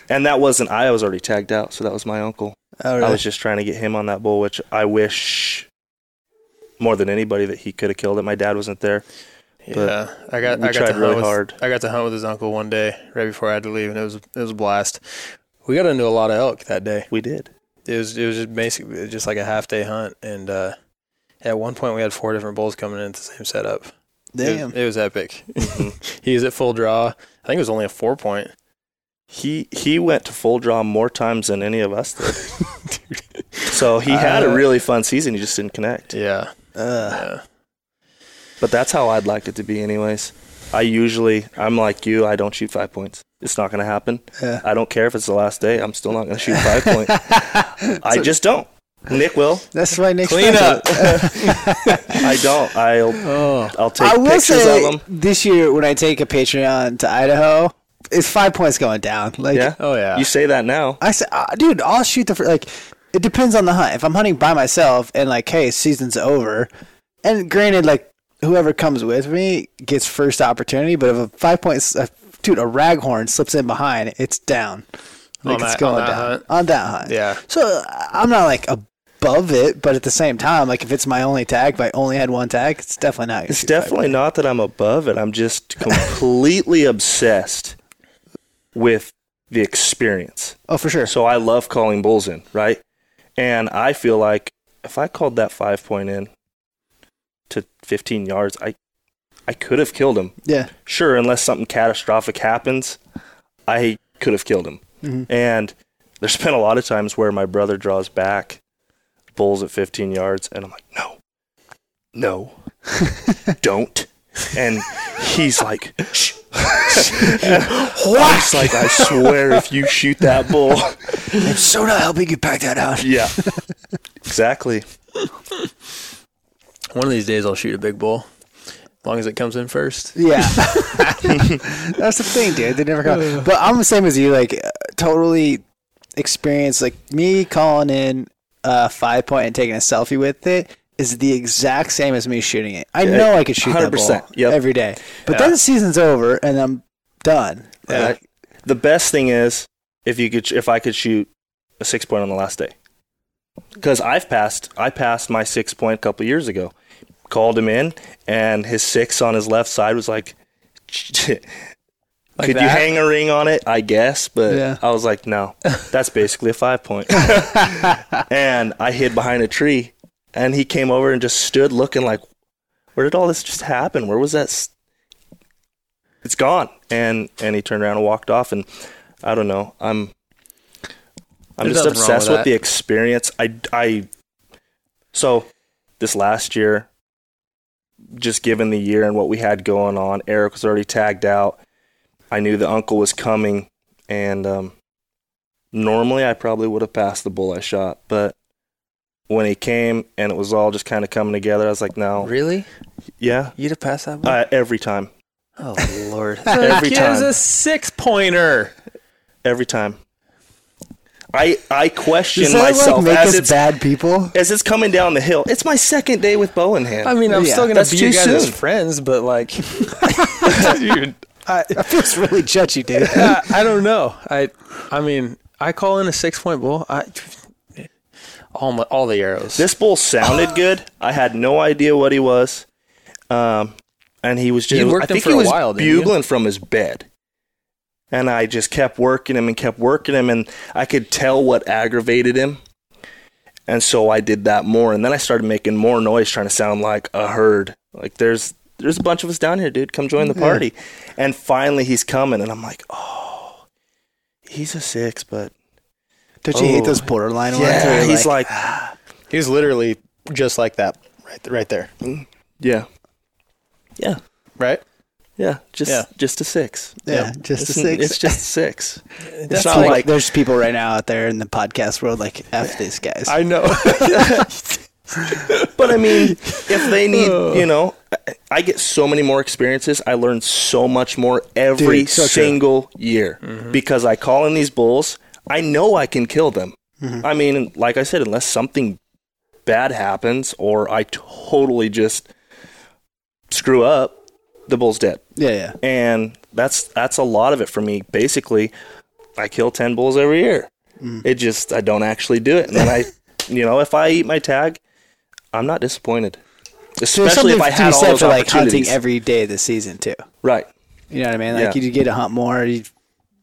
and that wasn't I. I was already tagged out, so that was my uncle. Oh, I was just trying to get him on that bull, which I wish more than anybody that he could have killed it. My dad wasn't there. But Yeah, I got. we I got tried to really hunt with, hard. I got to hunt with his uncle one day right before I had to leave, and it was it was a blast. We got into a lot of elk that day. We did. It was it was just basically just like a half day hunt, and uh, at one point we had four different bulls coming in at the same setup. It was- Damn. it was, epic. Mhm. he was at full draw. I think it was only a four point. He he went to full draw more times than any of us did. so he had a Uh, really fun season. He just didn't connect. Yeah, Uh, yeah. But that's how I'd like it to be, anyways. I usually I'm like you. I don't shoot five points. It's not going to happen. yeah. I don't care if it's the last day. I'm still not going to shoot five points. I just don't. Nick will. That's why Nick. Clean up. I don't. I'll Oh, I'll take I will pictures say of them. this year when I take a Patreon to Idaho, it's five points going down. Like Yeah. oh yeah. You say that now. I said, uh, dude, I'll shoot the fir- like. It depends on the hunt. If I'm hunting by myself and like, hey, season's over, and granted, like whoever comes with me gets first opportunity. But if a five point, uh, dude, a raghorn slips in behind, it's down. Like On it's that- going on that down hunt? on that hunt. yeah. So I'm not like above it, but at the same time, like if it's my only tag, if I only had one tag, it's definitely not. It's definitely not that I'm above it. I'm just completely obsessed with the experience. Oh, for sure. So I love calling bulls in, right? And I feel like if I called that five point in to 15 yards, I I could have killed him. Yeah. Sure, unless something catastrophic happens, I could have killed him. Mhm. And there's been a lot of times where my brother draws back bulls at 15 yards, and I'm like, no, no, don't. And he's like, shh. And I'm like, I swear, if you shoot that bull, I'm so not helping you pack that out. yeah, exactly. One of these days I'll shoot a big bull, as long as it comes in first. Yeah, that's the thing, dude. They never come. But I'm the same as you. Like, uh, totally experienced. Like me calling in a five point and taking a selfie with it is the exact same as me shooting it. I Yeah, know I could shoot 100%, ball yep. every day. But Yeah. then the season's over and I'm done. Yeah. Like, The best thing is if you could, if I could shoot a six point on the last day, because I've passed, I passed my six point a couple years ago. Called him in, and his six on his left side was like, could you hang a ring on it? I guess, but Yeah. I was like, no, that's basically a five point. and I hid behind a tree, and he came over and just stood looking like, where did all this just happen? Where was that? s- It's gone. And and he turned around and walked off. And I don't know. I'm I'm There's just obsessed with with the experience. I I so this last year, just given the year and what we had going on, Eric was already tagged out. I knew the uncle was coming, and um, normally I probably would have passed the bull I shot, but when he came and it was all just kind of coming together, I was like, no, Really? yeah, You'd have passed that bull? uh, every time, oh lord! Every Kid is time. a six pointer. every time. I I question does that myself like make as us it's bad people? as it's coming down the hill. It's my second day with bow in hand. I mean, I'm Yeah, still gonna be too you guys as friends, but like, dude, I, That feels really judgy, dude. I, I don't know. I, I mean, I call in a six point bull. I, all my, all the arrows. This bull sounded good. I had no idea what he was. Um, and he was just, You worked I him think for he a was while, didn't bugling from his bed. And I just kept working him and kept working him. And I could tell what aggravated him. And so I did that more. And then I started making more noise trying to sound like a herd. Like there's, there's a bunch of us down here, dude. Come join the party. And finally he's coming. And I'm like, oh, he's a six, but Don't you hate Oh. those borderline ones? yeah, where you're he's like, He's literally just like that, right, right there, mm, yeah, yeah. right? Yeah, just Yeah. just a six. yeah, just a It's- six. It's just six. That's it's not like, like there's people right now out there in the podcast world like f these guys. I know. but I mean, if they need, oh. you know, I- I get so many more experiences. I learn so much more every Dude, so true. single year mm-hmm. because I call in these bulls. I know I can kill them. Mm-hmm. I mean, like I said, unless something bad happens or I totally just screw up, the bull's dead. Yeah, yeah. And that's that's a lot of it for me. Basically, I kill 10 bulls every year. Mm. It just I don't actually do it. And then I you know, if I eat my tag, I'm not disappointed. Especially if I had all those for like hunting every day of the season too. right. You know what I mean? Like Yeah. you get to hunt more, you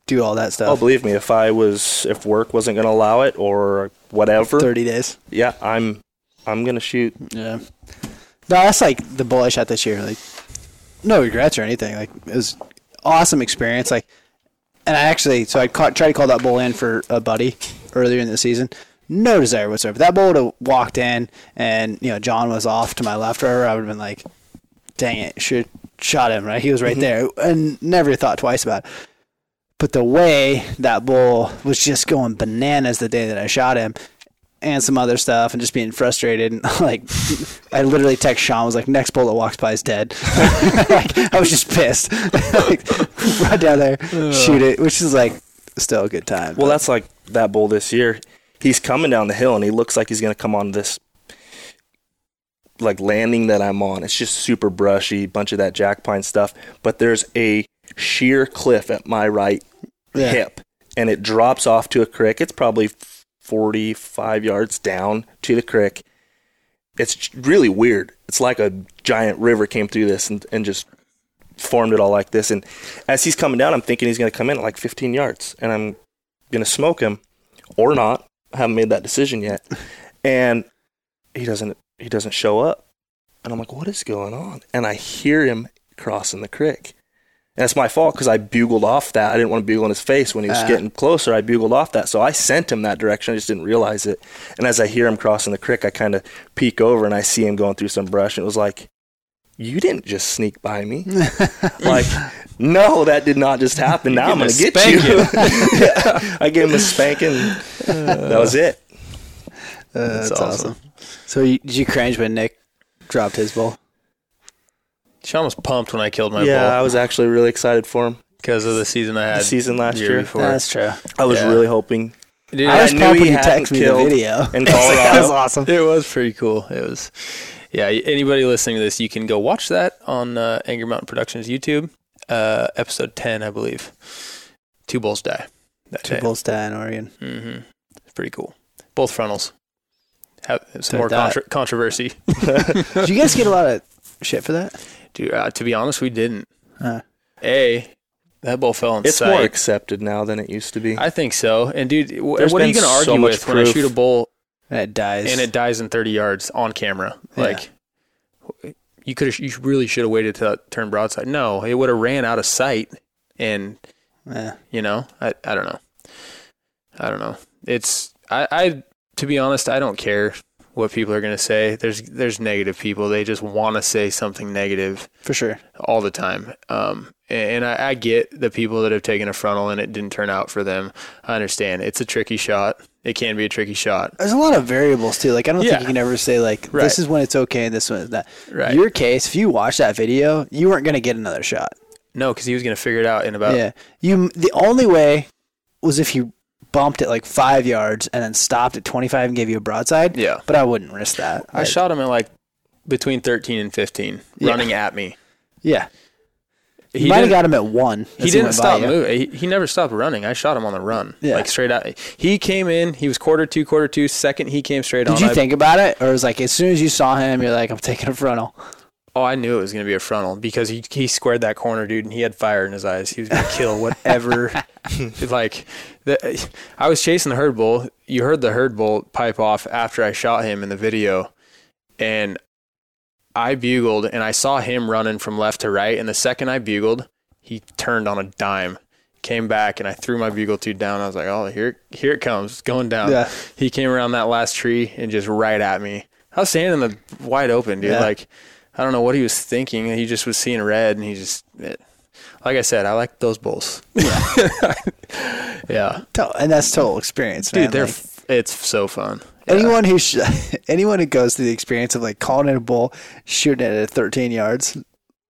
do all that stuff. Oh, believe me, if I was if work wasn't going to allow it or whatever, Thirty days. yeah, I'm I'm going to shoot. Yeah. No, that's like the bull I shot this year. Like, no regrets or anything. Like, it was awesome experience. Like, and I actually, so I caught, tried to call that bull in for a buddy earlier in the season. No desire whatsoever. That bull would have walked in, and you know, John was off to my left or whatever. I would have been like, "Dang it, should shot him." Right, he was right mm-hmm. there, and never thought twice about it. But the way that bull was just going bananas the day that I shot him, and some other stuff, and just being frustrated, and like I literally text Sean was like, "Next bull that walks by is dead." like, I was just pissed. like, run down there, shoot it, which is like still a good time. Well, that's like that bull this year. He's coming down the hill and he looks like he's going to come on this like landing that I'm on. It's just super brushy, bunch of that jack pine stuff, but there's a sheer cliff at my right Yeah. hip and it drops off to a creek. It's probably 45 yards down to the creek. It's really weird. It's like a giant river came through this and, and just formed it all like this. And as he's coming down, I'm thinking he's going to come in at like 15 yards and I'm going to smoke him or not. I haven't made that decision yet. And he doesn't he doesn't show up. And I'm like, what is going on? And I hear him crossing the creek. And it's my fault because I bugled off that. I didn't want to bugle in his face when he was Ah. getting closer. I bugled off that. So I sent him that direction. I just didn't realize it. And as I hear him crossing the creek, I kind of peek over and I see him going through some brush. And it was like, you didn't just sneak by me. like, no, that did not just happen. Now I'm going to get you. Yeah. I gave him a spanking. that was it. Uh, That's that's, awesome. awesome. So you, did you cringe when Nick dropped his bull? Sean was pumped when I killed my yeah, I was actually really excited for him. because of the season I had The season last year. before. That's true. I was Yeah. really hoping. Dude, I was knew pumped he when you hadn't texted me the killed video. in that was awesome. It was pretty cool. It was, yeah. Anybody listening to this, you can go watch that on uh, Angry Mountain Productions YouTube, uh, episode ten, I believe. Two bulls die. That Two day. bulls die in Oregon. Mm-hmm. It's pretty cool. Both frontals. Have some more contra- controversy. Did you guys get a lot of shit for that? Dude, uh, to be honest, we didn't. Uh, A, that ball fell in It's sight. more accepted now than it used to be. I think so. And dude, w- There's what are you been going to so argue much with when I proof. shoot a bull and it dies. and it dies in 30 yards on camera? Yeah. Like, you could have, you really should have waited to turn broadside. No, it would have ran out of sight, and Yeah. you know, I, I don't know, I don't know. It's I, I to be honest, I don't care what people are going to say. There's there's negative people. They just want to say something negative for sure. all the time. Um, and I, I get the people that have taken a frontal and it didn't turn out for them. I understand. It's a tricky shot. It can be a tricky shot. There's a lot of variables too. Like I don't Yeah. think you can ever say like Right. this is when it's okay and this one is not. Right. Your case, if you watch that video, you weren't gonna get another shot. No, because he was going to figure it out in about. yeah. You the only way was if you bumped it like five yards and then stopped at 25 and gave you a broadside. Yeah. But I wouldn't risk that. I shot him at like between 13 and 15, Yeah. running at me. Yeah. He might have got him at one. He didn't by stop moving. He, he never stopped running. I shot him on the run, Yeah. like straight out. He came in. He was quarter two, quarter two. Second, he came straight on. Did you I- think about it, or it was like as soon as you saw him, you're like, I'm taking a frontal? Oh, I knew it was going to be a frontal because he he squared that corner, dude, and he had fire in his eyes. He was going to kill whatever. like, the, I was chasing the herd bull. You heard the herd bull pipe off after I shot him in the video, and I bugled, and I saw him running from left to right. And the second I bugled, he turned on a dime, came back, and I threw my bugle tube down. I was like, "Oh, here, here it comes, it's going down." Yeah. He came around that last tree and just right at me. I was standing in the wide open, dude. Yeah. Like, I don't know what he was thinking. He just was seeing red, and he just, it, like I said, I like those bulls. Yeah, yeah, And that's total experience, man. dude. They're Like, f it's so fun. Anyone who sh- anyone who goes through the experience of like calling in a bull, shooting it at 13 yards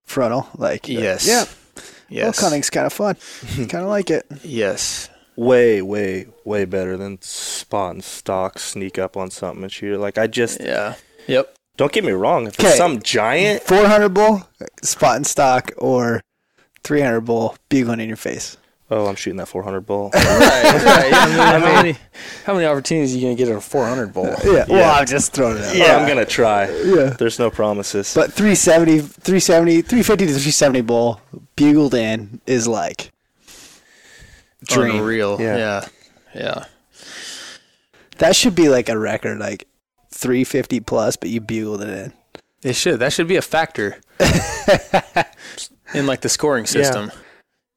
frontal, like Yes. yeah, yes. bull Yes. hunting's kind of fun. kind of like it. Yes. way, way, way better than spot and stock, sneak up on something and shoot it. Like I just Yeah. Yep. Don't get me wrong. If it's some giant, 400 bull, spot in stock, or 300 bull, bugling in your face. oh, I'm shooting that 400 bull. right. Right. I mean, how many how many opportunities are you gonna get at a 400 bowl? Yeah, well, I'm just throwing it out. yeah, I'm gonna try. Yeah. There's no promises. But 370, 370, 350 to 370 bull, bugled in is like dream. Unreal. Yeah. Yeah. Yeah. That should be like a record, like 350 plus, but you bugled it in. It should. That should be a factor in like the scoring system.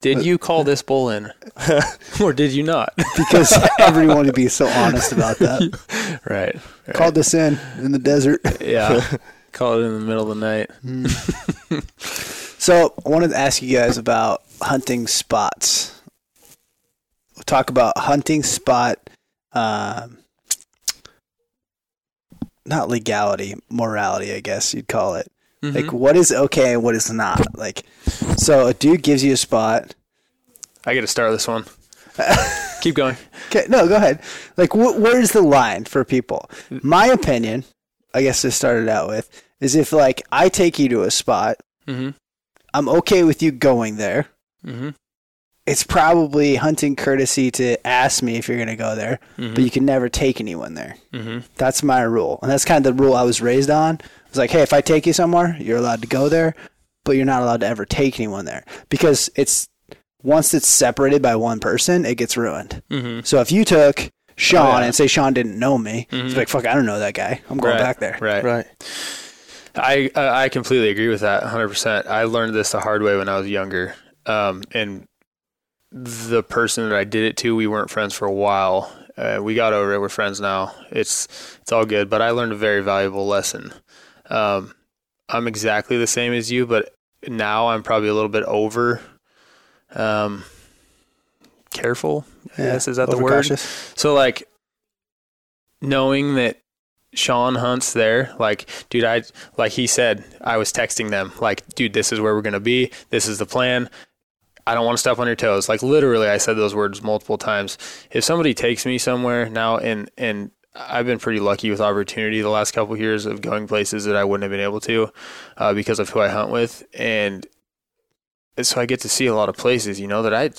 Did you call this bull in, or did you not? Because everyone would be so honest about that. right. Called this in in the desert. Yeah. Called it in the middle of the night. So I wanted to ask you guys about hunting spots. We'll talk about hunting spot, um, not legality, morality, I guess you'd call it. Like what is okay and what is not. Like, so a dude gives you a spot. I get to start this one. Keep going. Okay, no, go ahead. Like, wh- where's the line for people? My opinion, I guess to start it out with, is if like I take you to a spot, Mm-hmm. I'm okay with you going there. Mm-hmm. It's probably hunting courtesy to ask me if you're going to go there, Mm-hmm. but you can never take anyone there. Mm-hmm. That's my rule. And that's kind of the rule I was raised on. It's like, hey, if I take you somewhere, you're allowed to go there, but you're not allowed to ever take anyone there because it's once it's separated by one person, it gets ruined. Mm-hmm. So if you took Sean Oh, yeah. and say Sean didn't know me, it's like, fuck, I don't know that guy. I'm going right. back there. Right. right. I I I completely agree with that 100%. I learned this the hard way when I was younger. Um, and the person that I did it to, we weren't friends for a while. Uh, we got over it. We're friends now. It's it's all good. But I learned a very valuable lesson. Um, I'm exactly the same as you, but now I'm probably a little bit over. Um, careful. Yes, is that the word? So like knowing that Sean Hunt's there, like, dude, I like he said, I was texting them, like, dude, this is where we're gonna be. This is the plan. I don't want to step on your toes. Like literally, I said those words multiple times. If somebody takes me somewhere now, and and I've been pretty lucky with opportunity the last couple of years of going places that I wouldn't have been able to uh, because of who I hunt with, and so I get to see a lot of places, you know, that I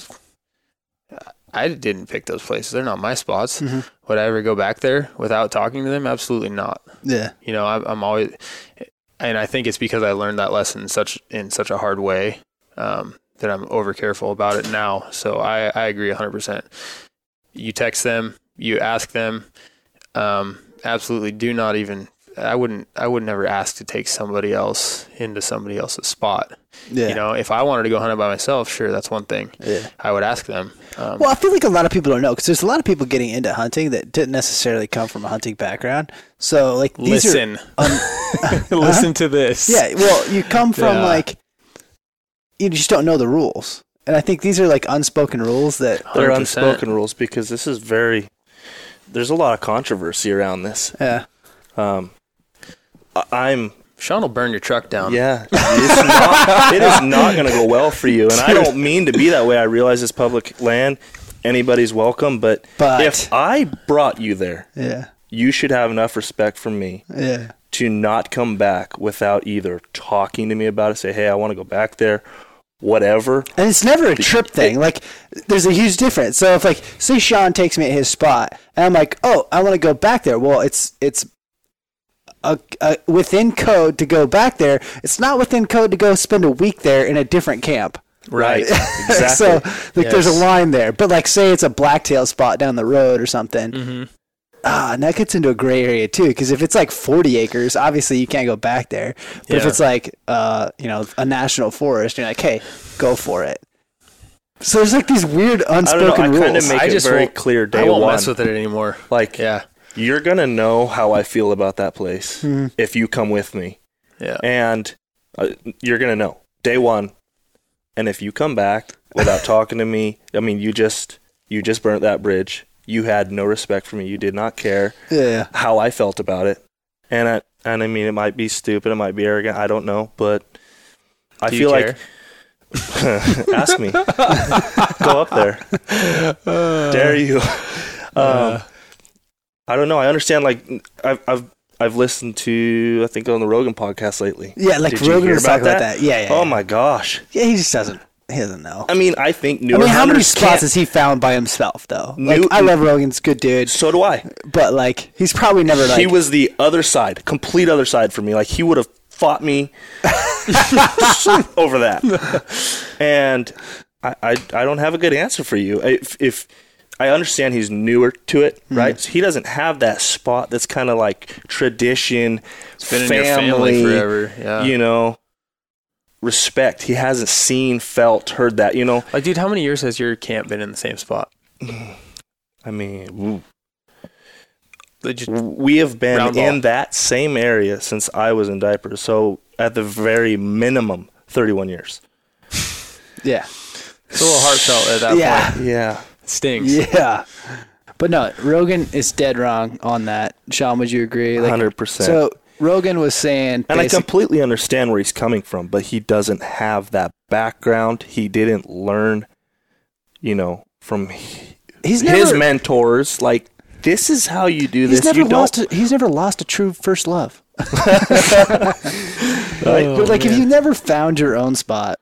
I didn't pick those places. They're not my spots. Mhm. Would I ever go back there without talking to them? Absolutely not. Yeah. You know, I'm, I'm always, and I think it's because I learned that lesson in such in such a hard way um, that I'm over careful about it now. So I I agree 100. percent You text them, you ask them. Um, absolutely, do not even. I wouldn't. I would never ask to take somebody else into somebody else's spot. Yeah. You know, if I wanted to go hunting by myself, sure, that's one thing. yeah. I would ask them. Um, Well, I feel like a lot of people don't know because there's a lot of people getting into hunting that didn't necessarily come from a hunting background. So, like, these listen, are. Um, listen to this. yeah, well, you come from Yeah. like. You just don't know the rules. And I think these are like unspoken rules that. They're 100%. unspoken rules because this is very. There's a lot of controversy around this. Yeah. Um, I- I'm Sean will burn your truck down. Yeah, it's not, it is not going to go well for you. And I don't mean to be that way. I realize it's public land; anybody's welcome. But, But- if I brought you there, Yeah. you should have enough respect for me Yeah. to not come back without either talking to me about it, say, "Hey, I want to go back there," whatever. And it's never a trip thing. Like, there's a huge difference. So if like, say Sean takes me at his spot, and I'm like, oh, I want to go back there. Well, it's it's a, a, within code to go back there. It's not within code to go spend a week there in a different camp. Right? exactly. so like, there's a line there. But like, say it's a blacktail spot down the road or something. hmm Ah, and that gets into a gray area too. Because if it's like 40 acres, obviously you can't go back there. But if it's like, uh, you know, a national forest, you're like, hey, go for it. So there's like these weird I don't know. unspoken I kind of rules. make I it just very won't- clear I day won't one. mess with it anymore. like, Yeah, you're gonna know how I feel about that place Mhm. if you come with me. yeah. and uh, you're gonna know day one. And if you come back without talking to me, I mean, you just you just burnt that bridge. You had no respect for me. You did not care Yeah. how I felt about it. And I, and I mean, it might be stupid, it might be arrogant, I don't know, but I Do you feel like ask me, go up there, dare you. Um, I don't know. I understand. Like I've I've I've listened to I think on the Rogan podcast lately. Yeah, like Did Rogan hear was about talking about that? that. Yeah, yeah. Oh yeah. my gosh. Yeah, he just doesn't. He doesn't know. I mean, I think I mean, how many spots has he found by himself, though? Like, New- I love Rogan's good dude, So do I. but like, he's probably never like. he was the other side, complete other side for me. Like he would have fought me over that, and I, I I don't have a good answer for you. If, if I understand he's newer to it, Hmm. right? So he doesn't have that spot that's kind of like tradition, It's been in your family forever. Yeah. You know, respect. He hasn't seen, felt, heard that. You know, like, dude, how many years has your camp been in the same spot? I mean, ooh. Like, just- we have been in that same area since I was in diapers. So at the very minimum, 31 years. yeah, It's a little heartfelt at that yeah, point. Yeah. It stings. yeah. But no, Rogan is dead wrong on that. Sean, would you agree? Like, 100%. So Rogan was saying, and I completely understand where he's coming from, but he doesn't have that background. He didn't learn, you know, from h- he's his never, mentors. Like, this is how you do he's this. never you don't, lost. A, he's never lost a true first love. right? but like, if you never found your own spot,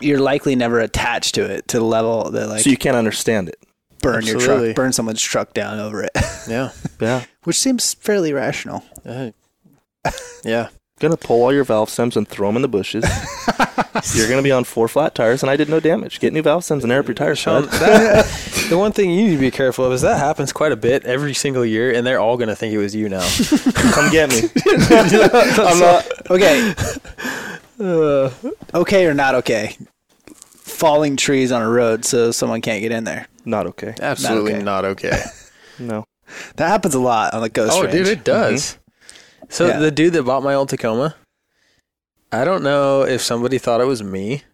you're likely never attached to it to the level that like so you can't understand it. burn your truck, burn someone's truck down over it, Yeah. Yeah. which seems fairly rational. Uh, yeah. Gonna pull all your valve stems and throw them in the bushes. You're gonna be on four flat tires, and I did no damage. Get new valve stems and air up your tires, Sean, Sean. that, the one thing you need to be careful of is that happens quite a bit every single year, and they're all going to think it was you now. Come get me. I'm not. Okay, Uh, okay or not okay? Falling trees on a road so someone can't get in there. Not okay. absolutely okay. not okay. No. That happens a lot on the ghost oh, range. dude, it does. So Yeah. the dude that bought my old Tacoma, I don't know if somebody thought it was me.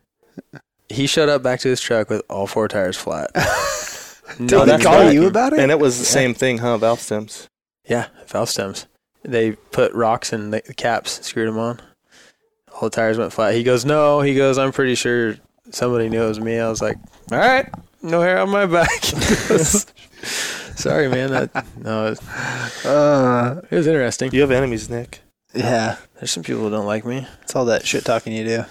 He showed up back to his truck with all four tires flat. Did No, they that's call you about it? And it was the same thing, huh? Valve stems. Yeah, valve stems. They put rocks in the caps, screwed them on. All the tires went flat. He goes, "No." He goes, "I'm pretty sure somebody knew it was me." I was like, "All right, no hair on my back." He goes, Sorry, man. That, no, it, uh, it was interesting. You have enemies, Nick. yeah, There's some people who don't like me. it's all that shit talking you do.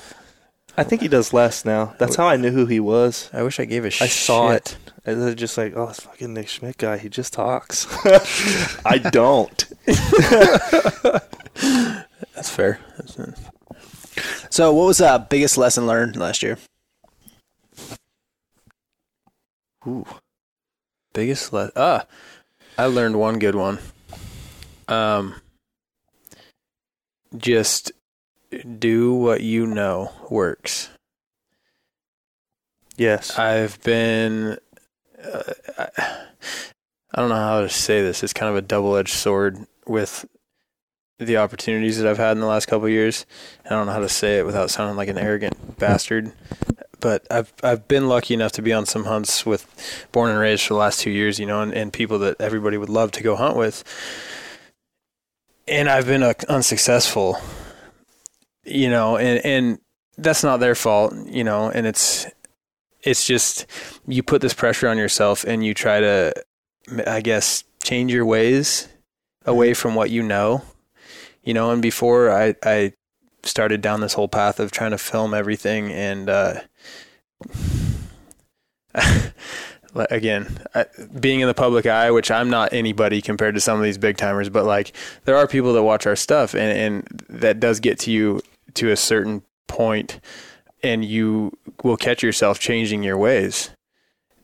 I think he does less now. That's how I knew who he was. I wish I gave a shit. I saw it. And they're just like, oh, this fucking Nick Schmit guy. He just talks. I don't. That's fair. That's, So, what was the uh, biggest lesson learned last year? Ooh. Biggest le- ah, I learned one good one. Um, just do what you know works. Yes. I've been, uh, I, I don't know how to say this. It's kind of a double-edged sword with the opportunities that I've had in the last couple of years. I don't know how to say it without sounding like an arrogant bastard. But I've I've been lucky enough to be on some hunts with born and raised for the last two years, you know, and, and people that everybody would love to go hunt with. And I've been uh, unsuccessful, you know, and, and that's not their fault, you know, and it's it's just you put this pressure on yourself and you try to i guess change your ways away from what you know you know and before i i started down this whole path of trying to film everything and uh again I, being in the public eye which i'm not anybody compared to some of these big timers but like there are people that watch our stuff and and that does get to you to a certain point and you will catch yourself changing your ways.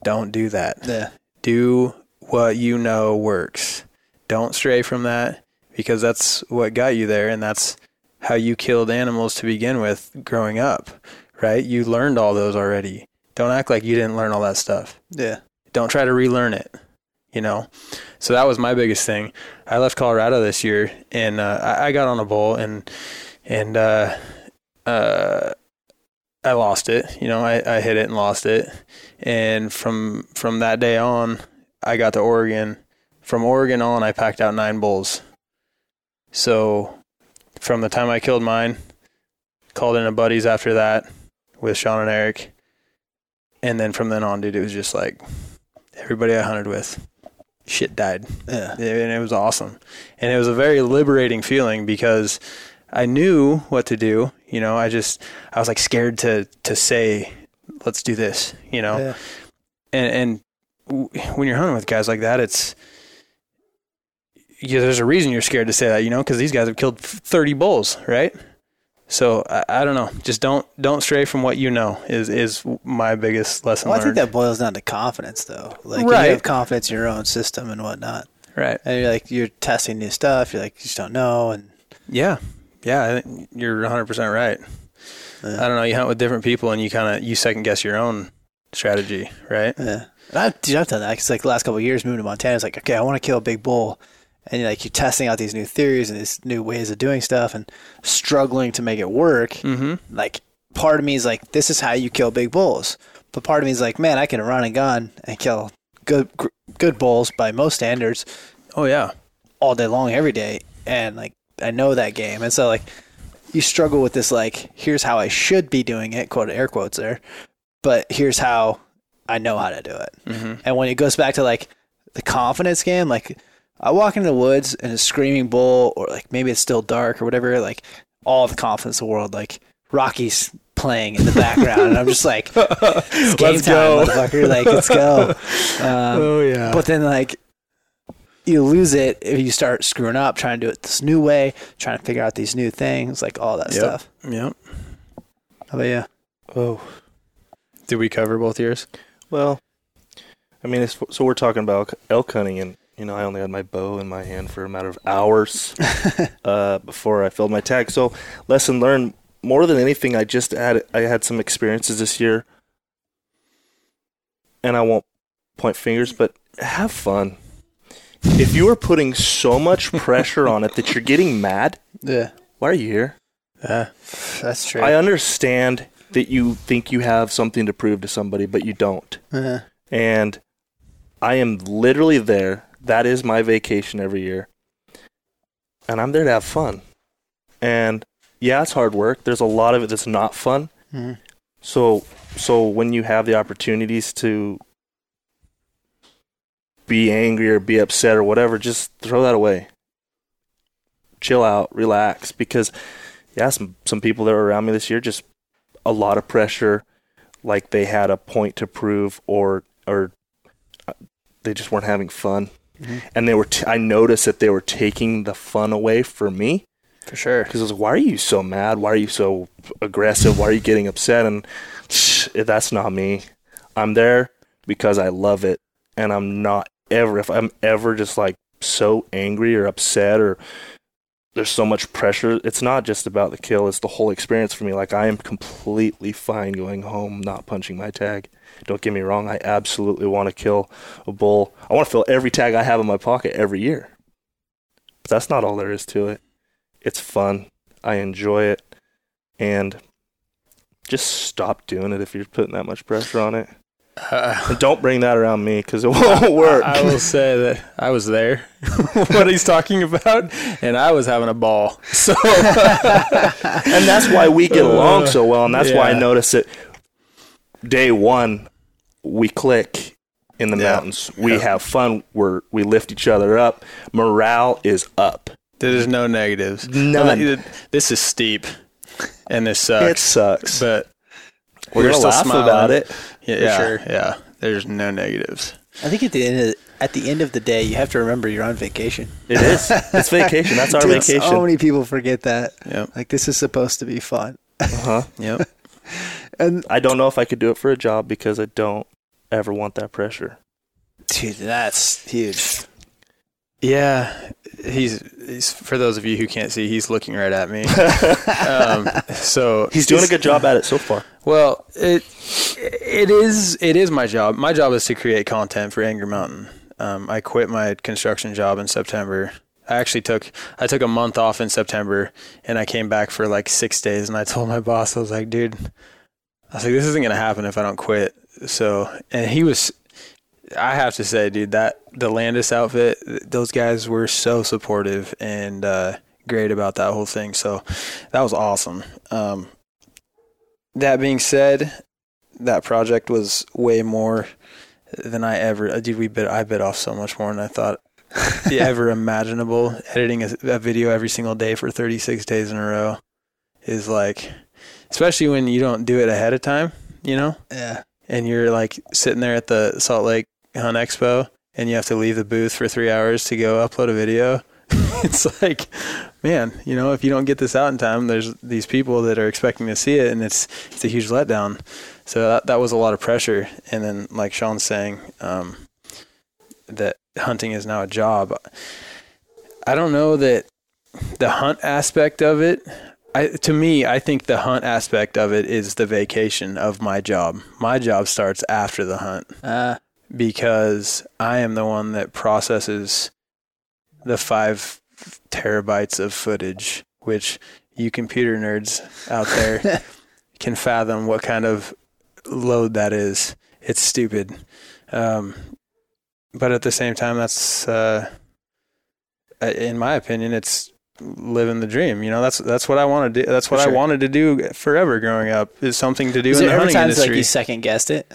Don't do that. Yeah. Do what you know works. Don't stray from that because that's what got you there and that's how you killed animals to begin with growing up, right? You learned all those already. Don't act like you didn't learn all that stuff. Yeah. Don't try to relearn it, you know? So that was my biggest thing. I left Colorado this year and uh, I, I got on a bull and, and, uh, uh, I lost it. You know, I, I hit it and lost it. And from from that day on, I got to Oregon. From Oregon on, I packed out nine bulls. So from the time I killed mine, called in a buddies after that with Sean and Eric. And then from then on, dude, it was just like everybody I hunted with, shit died. Yeah. and it was awesome. And it was a very liberating feeling because I knew what to do. You know, I just I was like scared to to say, "Let's do this." You know, Yeah. and and w- when you're hunting with guys like that, it's yeah, there's a reason you're scared to say that. You know, because these guys have killed 30 bulls, right? So I, I don't know. Just don't don't stray from what you know. Is is my biggest lesson Well, I think that boils down to confidence, though. Like Right. you have confidence in your own system and whatnot, right? and you're like you're testing new stuff. You're like you just don't know, and Yeah, yeah, I think you're 100 percent right. Yeah. I don't know. You hunt with different people, and you kind of you second guess your own strategy, right? yeah. And I've, dude, I've done that because like the last couple of years moving to Montana, it's like okay, I want to kill a big bull, and you're like you're testing out these new theories and these new ways of doing stuff, and struggling to make it work. Mm-hmm. Like part of me is like, this is how you kill big bulls, but part of me is like, man, I can run a gun and kill good good bulls by most standards Oh yeah, all day long every day and like I know that game and so like you struggle with this like here's how I should be doing it quote air quotes there but here's how I know how to do it mm-hmm. and when it goes back to like the confidence game like I walk into the woods and a screaming bull or like maybe it's still dark or whatever like all the confidence in the world like Rocky's playing in the background and I'm just like it's game Let's time go. motherfucker like let's go um, oh yeah. but then like you lose it if you start screwing up, trying to do it this new way, trying to figure out these new things, like all that Yep. stuff. yep. How about you? Oh, Did we cover both years? well, I mean, it's, so we're talking about elk hunting, and you know, I only had my bow in my hand for a matter of hours uh, before I filled my tag. So, lesson learned. More than anything, I just had I had some experiences this year, and I won't point fingers, but have fun. If you are putting so much pressure on it that you're getting mad, Yeah, why are you here? Yeah. that's true. I understand that you think you have something to prove to somebody, but you don't. uh, And I am literally there. That is my vacation every year. And I'm there to have fun. And yeah, it's hard work. There's a lot of it that's not fun. mhm. So so when you have the opportunities to be angry or be upset or whatever, just throw that away. Chill out, relax because yeah, some some people that were around me this year just a lot of pressure like they had a point to prove or or uh, they just weren't having fun. Mhm. And they were t- I noticed that they were taking the fun away from me for sure. because I was like, why are you so mad? Why are you so aggressive? Why are you getting upset? And that's not me. I'm there because I love it, and I'm not ever. If I'm ever just like so angry or upset or there's so much pressure, it's not just about the kill. It's the whole experience for me. Like I am completely fine going home, not punching my tag. Don't get me wrong. I absolutely want to kill a bull. I want to fill every tag I have in my pocket every year. But that's not all there is to it it's fun. I enjoy it. And just stop doing it if you're putting that much pressure on it. Uh, And don't bring that around me because it won't work. I will say that I was there, what he's talking about, and I was having a ball. So and that's why we get along so well. And that's why I notice that day one, we click in the Yeah. mountains. We Yeah. have fun. We're, we lift each other up. Morale is up. there's no negatives. None. This is steep, and this sucks. It sucks. sucks. but We're we're going to still laugh smiling. about it. Yeah, yeah, sure. yeah. There's no negatives. I think at the end of at the end of the day, you have to remember you're on vacation. It is. It's vacation. That's our Dude, vacation. So many people forget that. Yep. Like this is supposed to be fun. uh-huh. Yep. And I don't know if I could do it for a job because I don't ever want that pressure. dude, that's huge. Yeah, he's, he's for those of you who can't see, he's looking right at me. um, so He's doing a good job at it so far. Well, it it is it is my job. My job is to create content for Angry Mountain. Um, I quit my construction job in September. I actually took I took a month off in September, and I came back for like six days. And I told my boss, I was like, dude, I was like, this isn't gonna happen if I don't quit. So, and he was I have to say, dude, that the Landis outfit, those guys were so supportive and uh, great about that whole thing. So that was awesome. Um, that being said, that project was way more than I ever. Dude, we bit. I bit off so much more than I thought ever imaginable. Editing a, a video every single day for 36 days in a row is like, especially when you don't do it ahead of time. You know Yeah. and you're like sitting there at the Salt Lake Hunt Expo and you have to leave the booth for three hours to go upload a video. it's like, man, you know, if you don't get this out in time, there's these people that are expecting to see it and it's it's a huge letdown. So that that was a lot of pressure. And then like Sean's saying, um, that hunting is now a job. I don't know that the hunt aspect of it I, to me, I think the hunt aspect of it is the vacation of my job. My job starts after the hunt Uh, because I am the one that processes the five terabytes of footage, which you computer nerds out there can fathom what kind of load that is. It's stupid. Um, but at the same time, that's, uh, in my opinion, it's living the dream. You know, that's that's what I want to do. That's what For I wanted to do forever growing up. Is something to do is in the hunting times industry. like you second guessed it?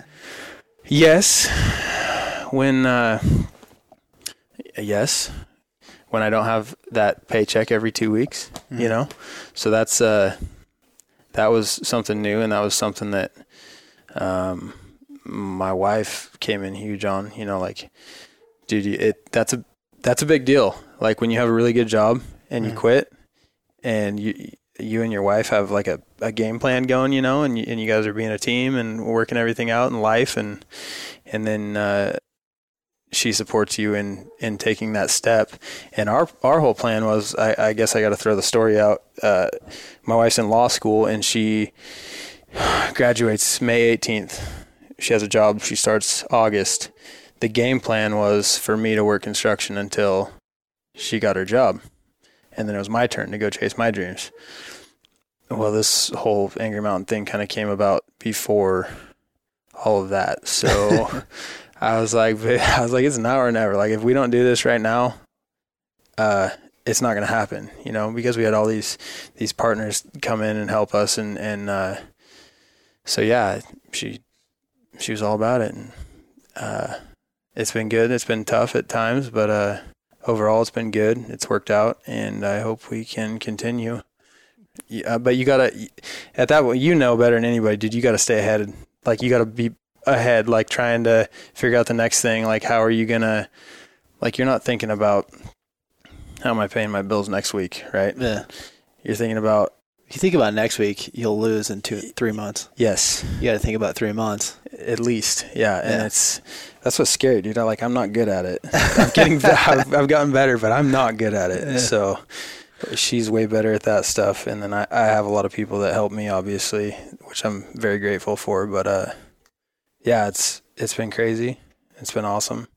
Yes. When uh yes. When I don't have that paycheck every 2 weeks, Mm-hmm. you know. So that's uh that was something new and that was something that um my wife came in huge on, you know, like dude, you- it that's a that's a big deal. Like when you have a really good job and you Mhm. quit and you you and your wife have like a, a game plan going, you know, and you, and you guys are being a team and working everything out in life and and then uh, she supports you in in taking that step. And our our whole plan was, I, I guess I got to throw the story out. Uh, my wife's in law school and she graduates May 18th. She has a job. She starts August. The game plan was for me to work construction until she got her job, and then it was my turn to go chase my dreams. Well, this whole Angry Mountain thing kind of came about before all of that. So I was like, I was like, it's now or never. Like, if we don't do this right now, uh, it's not going to happen, you know, because we had all these, these partners come in and help us. And, and, uh, so yeah, she, she was all about it. And, uh, it's been good. It's been tough at times, but, uh, overall it's been good. It's worked out and I hope we can continue. Yeah, uh, but you gotta, at that point, you know better than anybody, dude, you gotta stay ahead. Like you gotta be ahead, like trying to figure out the next thing. Like, how are you gonna, like, you're not thinking about how am I paying my bills next week, right? Yeah. You're thinking about, If you think about next week, you'll lose in two, three months. yes, You got to think about three months. at least, yeah. And Yeah. it's, that's what's scary, dude. I like, I'm not good at it. I'm getting, I've, I've gotten better, but I'm not good at it. Yeah. So she's way better at that stuff. And then I, I have a lot of people that help me, obviously, which I'm very grateful for. But, uh, yeah, it's, it's been crazy. It's been awesome.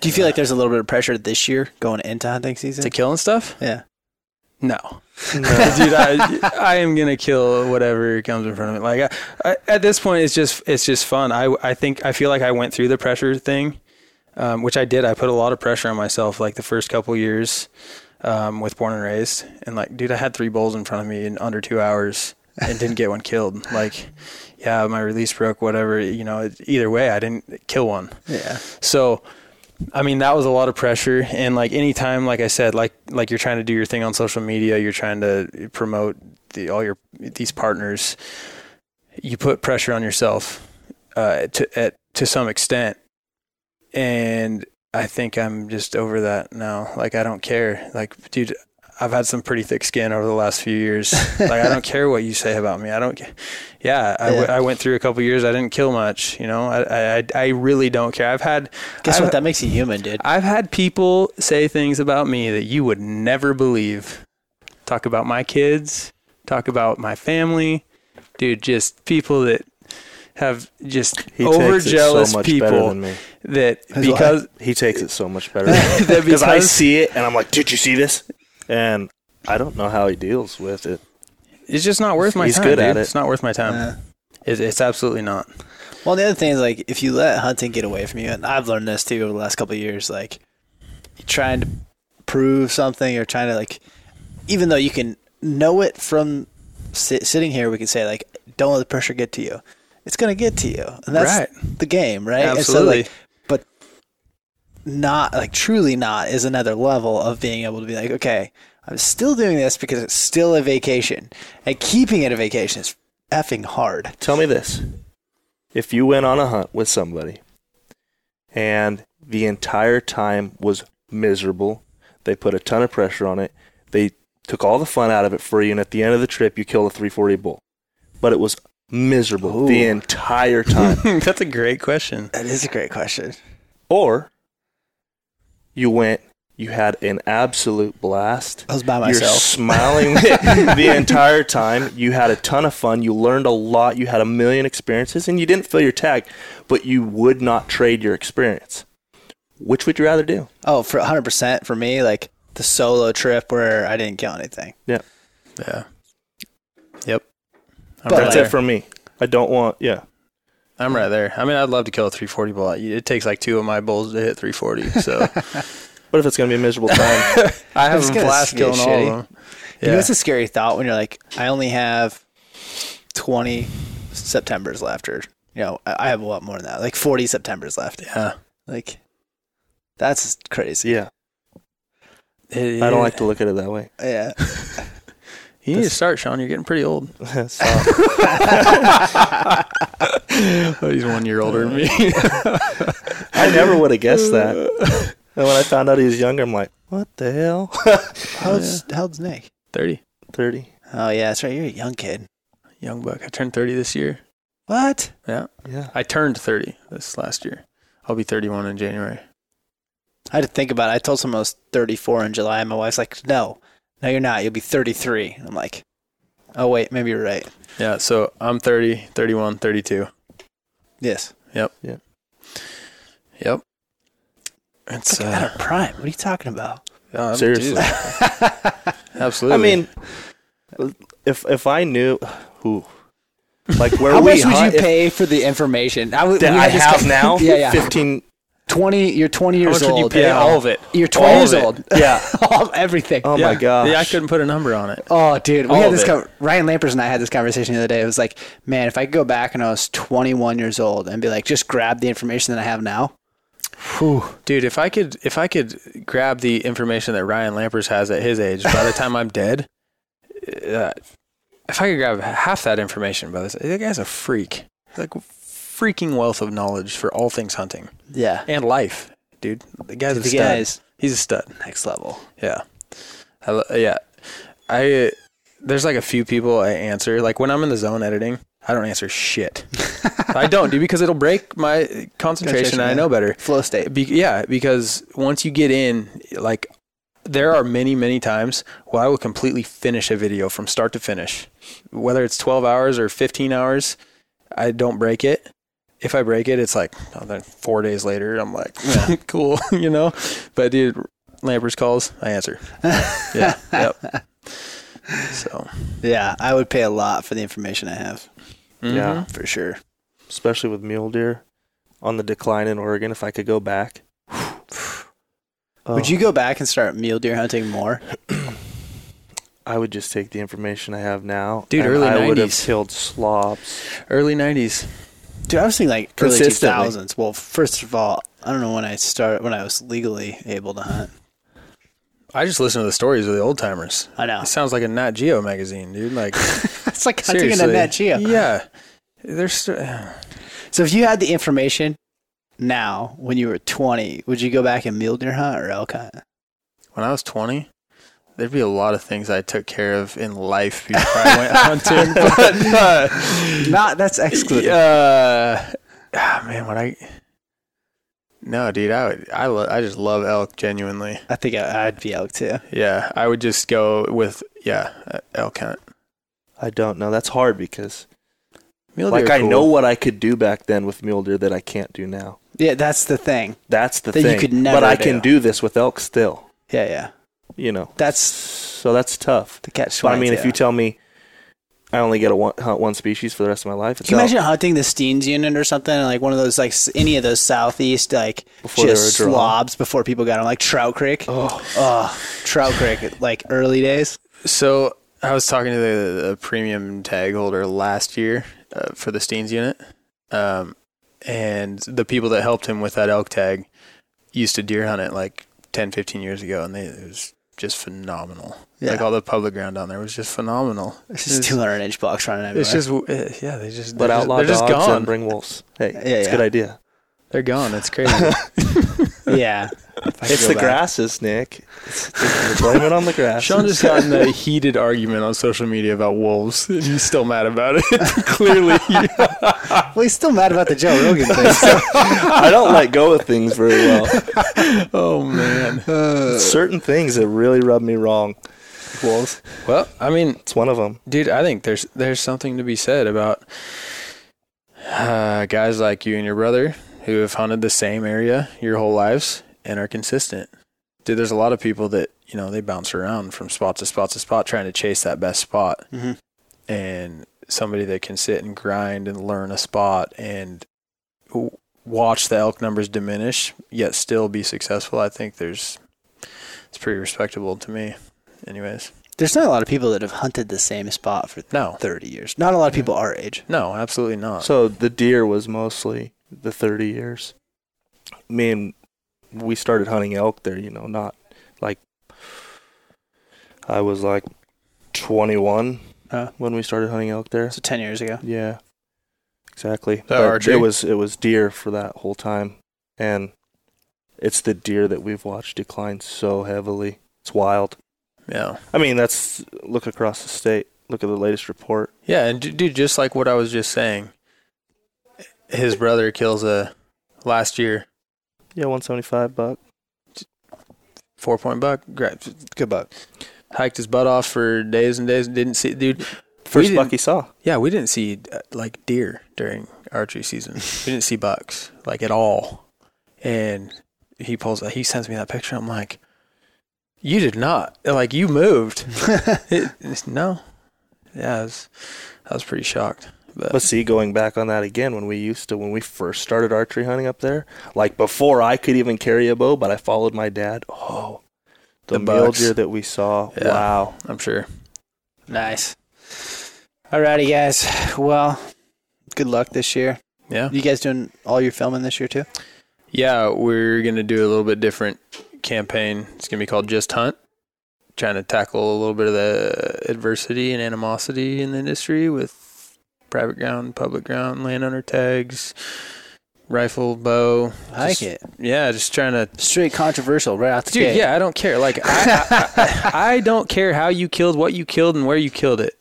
Do you feel like there's a little bit of pressure this year going into hunting season? to kill and stuff? yeah. No, dude, I, I am gonna kill whatever comes in front of me. Like I, I, at this point, it's just it's just fun. I I think I feel like I went through the pressure thing, um, which I did. I put a lot of pressure on myself, like the first couple years um, with Born and Raised, and like, dude, I had three bulls in front of me in under two hours and didn't get one killed. Like, yeah, my release broke, whatever. You know, either way, I didn't kill one. Yeah. So, I mean, that was a lot of pressure. And like anytime, like I said, like like you're trying to do your thing on social media, you're trying to promote the, all your these partners. You put pressure on yourself uh, to at, to some extent, and I think I'm just over that now. Like I don't care. Like, dude. I've had some pretty thick skin over the last few years. like I don't care what you say about me. I don't. Yeah, I, w- Yeah. I went through a couple years. I didn't kill much. You know, I I, I really don't care. I've had Guess I've- what? That makes you human, dude. I've had people say things about me that you would never believe. Talk about my kids, talk about my family. Dude, just people that have just He takes it so much better people than me. that That's because He takes it so much better that because I see it and I'm like, did you see this? And I don't know how he deals with it. it's just not worth my He's time. good dude. at it. It's not worth my time. It, it's absolutely not. Well, the other thing is like if you let hunting get away from you, and I've learned this too over the last couple of years. Like you're trying to prove something, or trying to like, even though you can know it from sit, sitting here, we can say like, don't let the pressure get to you. It's gonna get to you, and that's Right. the game, right? And so, Absolutely. like, but not like truly not is another level of being able to be like, okay, I'm still doing this because it's still a vacation, and keeping it a vacation is effing hard. Tell me this. If you went on a hunt with somebody and the entire time was miserable, they put a ton of pressure on it, they took all the fun out of it for you, and at the end of the trip, you killed a 340 bull. But it was miserable the entire time. That's a great question. That is a great question. or you went, you had an absolute blast. I was by myself. You're smiling the, the entire time. You had a ton of fun. You learned a lot. You had a million experiences, and you didn't fill your tag, but you would not trade your experience. Which would you rather do? Oh, for 100% for me, like the solo trip where I didn't kill anything. Yeah. Yeah. Yep. I'm But, right That's there. it for me. I don't want. Yeah, I'm right there. I mean, I'd love to kill a 340 bull. It takes like two of my bulls to hit 340. So what if it's gonna be a miserable time, I have It's a gonna blast get killing all shitty. of them. You know, Yeah. it's a scary thought when you're like, I only have 20 Septembers left, or, you know, I I have a lot more than that, like 40 Septembers left. yeah. Like, that's crazy. yeah, I don't like to look at it that way. Yeah. You need to start, Sean. You're getting pretty old. So, he's one year older than me. I never would have guessed that. And when I found out he was younger, I'm like, what the hell? How old's, how Nick? 30. Thirty. Oh, yeah, that's right. You're a young kid. Young buck. I turned 30 this year. What? Yeah. Yeah. I turned 30 this last year. I'll be 31 in January. I had to think about it. I told someone I was 34 in July, and my wife's like, no, no, you're not. You'll be 33. I'm like, oh, wait, maybe you're right. Yeah. So I'm 30, 31, 32. Yes. Yep. Yeah. Yep. It's Like, out uh, of prime. What are you talking about? yeah, Seriously. absolutely. I mean, if if I knew who, like where How we much would hunt, you if- pay for the information? I, would, that we I have now, yeah, yeah. fifteen. 20, you're 20 how years much old. you pay? Yeah. All of it. You're 20 All years of it. old. Yeah. All, everything. Oh yeah. my god. Yeah, I couldn't put a number on it. Oh, dude, we All had this. it. Co- Ryan Lampers and I had this conversation the other day. It was like, man, if I could go back and I was 21 years old and be like, just grab the information that I have now. Whew. Dude, if I could if I could grab the information that Ryan Lampers has at his age by the time I'm dead, uh, if I could grab half that information by this, that guy's a freak. Like freaking wealth of knowledge for all things hunting Yeah, and life, dude. The guy's a stud. guys He's a stud. next level. Yeah. I, lo- yeah. I there's like a few people I answer like when I'm in the zone editing, I don't answer shit. I don't, dude, because it'll break my concentration. Concentration, and I know better. Flow state. Be- yeah, because once you get in, like, there are many, many times where I will completely finish a video from start to finish, whether it's 12 hours or 15 hours. I don't break it. If I break it, it's like oh, then four days later. I'm like, cool, you know. But dude, Lampers calls, I answer. Yeah, yep. So Yeah, I would pay a lot for the information I have mm-hmm. Yeah. for sure. especially with mule deer on the decline in Oregon. If I could go back, Would Oh, you go back and start mule deer hunting more? I would just take the information I have now, Dude, and early I would have killed slobs. early '90s. Dude, I was thinking like early two thousands. Well, first of all, I don't know when I started when I was legally able to hunt. I just listen to the stories of the old timers. I know It sounds like a Nat Geo magazine, dude. Like it's like hunting in a Nat Geo. Yeah, there's. st- So if you had the information now when you were twenty, would you go back and mule deer hunt or elk hunt? when I was 20, there'd be a lot of things I took care of in life before I went hunting. But uh, Not that's excluded. uh, ah, man, what I no, dude, I would, I, lo- I just love elk genuinely. I think I, I'd be elk too. Yeah, I would just go with yeah, uh, elk hunt. I don't know. That's hard because Mule like deer are I cool. know what I could do back then with mule deer that I can't do now. Yeah, that's the thing. That's the That you thing. could never but I do. can do this with elk still. Yeah, yeah. You know, That's so that's tough. the catch. But I mean, if you tell me I only get to one, hunt one species for the rest of my life. It's Can you elk. imagine hunting the Steens unit or something like one of those like any of those southeast like Before just were slobs before people got them like Trout Creek. Oh, Trout Creek like early days. So I was talking to the, the premium tag holder last year uh, for the Steens unit, um, and the people that helped him with that elk tag used to deer hunt it like 10, 15 years ago, and they, it was just phenomenal. Like all the public ground down there was just phenomenal. It's just 200 inch bucks running everywhere. It's just uh, yeah, they just but they're outlaw just, they're just gone. and bring wolves. Hey, Yeah, it's a good idea. They're gone. It's crazy. yeah. If I could It's the back. grasses, Nick. It's, it's, blame it on the grass. Sean just got in a heated argument on social media about wolves, and he's still mad about it. Clearly, Well, he's still mad about the Joe Rogan thing. So. I don't let go of things very well. oh man. Certain things that really rub me wrong. Wolves. Well, I mean, It's one of them. dude, I think there's there's something to be said about uh, guys like you and your brother who have hunted the same area your whole lives and are consistent. Dude, there's a lot of people that you know they bounce around from spot to spot to spot trying to chase that best spot, Mm-hmm. and somebody that can sit and grind and learn a spot and watch the elk numbers diminish yet still be successful. I think there's it's pretty respectable to me, anyways. There's not a lot of people that have hunted the same spot for No, 30 years. Not a lot of people our age. no, absolutely not. So the deer was mostly the 30 years. Me and we started hunting elk there, you know, not like I was like 21 Huh. when we started hunting elk there. So 10 years ago. Yeah, exactly. But it was it was deer for that whole time, and it's the deer that we've watched decline so heavily. It's wild. yeah. I mean, that's look across the state. Look at the latest report. Yeah, and dude, just like what I was just saying, his brother kills a last year Yeah, 175 buck. four point buck. Gra- Good buck. Hiked his butt off for days and days. and Didn't see, dude. First buck he saw. Yeah, we didn't see uh, like deer during archery season. we didn't see bucks like at all. And he pulls, he sends me that picture. I'm like, you did not like you moved. it, it's- no, yeah, I was, I was pretty shocked. But, But see, going back on that again, when we used to, when we first started archery hunting up there, like before I could even carry a bow, but I followed my dad. Oh, the, The mule deer that we saw. Yeah. Wow. I'm sure. Nice. Alrighty, guys. Well, good luck this year. Yeah. You guys doing all your filming this year too? Yeah, we're gonna do a little bit different campaign. It's gonna be called Just Hunt, trying to tackle a little bit of the adversity and animosity in the industry with private ground, public ground, landowner tags, rifle, bow. I like Just- it. Yeah, just trying to. Straight controversial right out the Dude, gate. yeah, I don't care. Like, I, I, I, I don't care how you killed, what you killed, and where you killed it.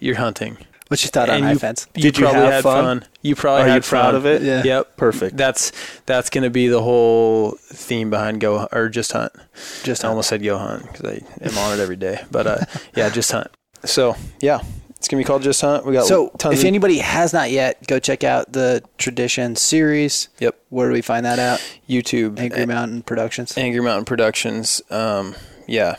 You're hunting. What's your thought on And high you- fence? You Did you probably have had fun? You probably Are had you proud fun. of it? Yeah. Yep. Perfect. That's that's gonna be the whole theme behind go or just hunt. Just I almost said go hunt because I am on it every day. But uh, yeah, just hunt. So yeah, it's gonna be called just hunt. We got So, if of anybody has not yet, go check out the Tradition series. Yep. Where do we find that out? YouTube Angry A- Mountain Productions. Angry Mountain Productions. Um, yeah,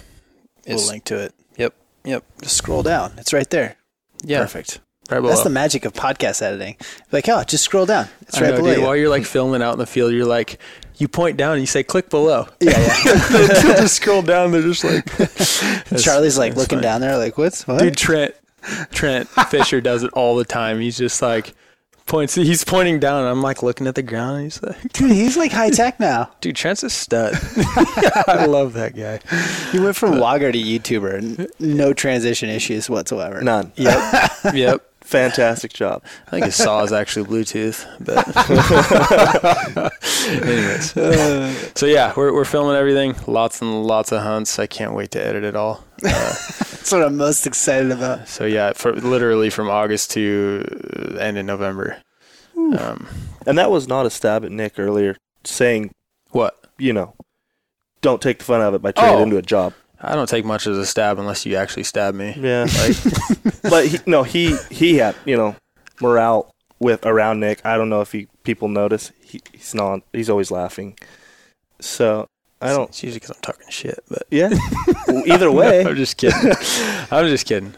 We'll link to it. Yep. Yep. Just scroll down. It's right there. yeah, Perfect. right below. That's the magic of podcast editing. Like, oh, just scroll down. It's I right know, below dude, you. While you're like filming out in the field, you're like, you point down and you say, click below. yeah, yeah. Just scroll down. They're just like, Charlie's like looking funny. down there, like, what's what? Dude, Trent, Trent Fisher does it all the time. He's just like points. He's pointing down. And I'm like looking at the ground. And he's like, Dude, he's like high tech now. dude, Trent's a stud. I love that guy. He went from logger to YouTuber, no transition issues whatsoever. None. Yep. Yep. Fantastic job. I think his saw is actually Bluetooth, but anyways. So yeah, we're we're filming everything. Lots and lots of hunts. I can't wait to edit it all. Uh, That's what I'm most excited about. so yeah, for literally from August to end of November. Um, And that was not a stab at Nick earlier, saying, what? you know, don't take the fun out of it by turning Oh. it into a job. I don't take much as a stab unless you actually stab me. Yeah. Like, but he, no, he he had you know morale with around Nick. I don't know if he people notice. He, he's not. He's always laughing. So I don't. It's usually because I'm talking shit, but Yeah. Well, Either way, I'm just kidding. I'm just kidding.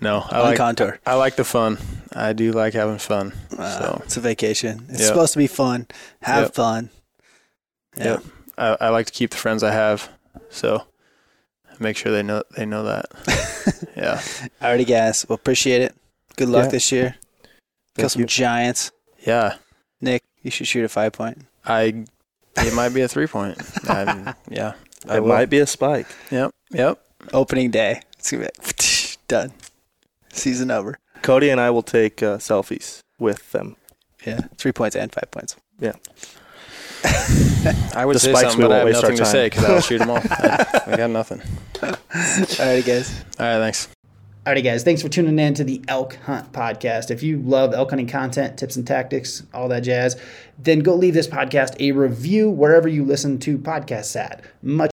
No, I on like contour. I like the fun. I do like having fun. Uh, so it's a vacation. It's Yep. supposed to be fun. Have Yep. fun. Yeah. Yep. I, I like to keep the friends I have. So make sure they know they know that. yeah. Alrighty, guys. Well, appreciate it. Good luck Yeah. this year. Kill some you. giants. Yeah. Nick, you should shoot a five point. I it might be a three point. I'm- yeah. I It will. might be a spike. Yep. Yep. Opening day. It's gonna be like, done. Season over. Cody and I will take uh, selfies with them. Yeah, three points and five points. I would The say spikes, something, but I won't have nothing to time. say because I'll shoot them all. I, I got nothing. Alrighty, guys. All right. Thanks. Alrighty, guys, thanks for tuning in to the Elk Hunt podcast. If you love elk hunting content, tips and tactics, all that jazz, then go leave this podcast a review wherever you listen to podcasts at. Much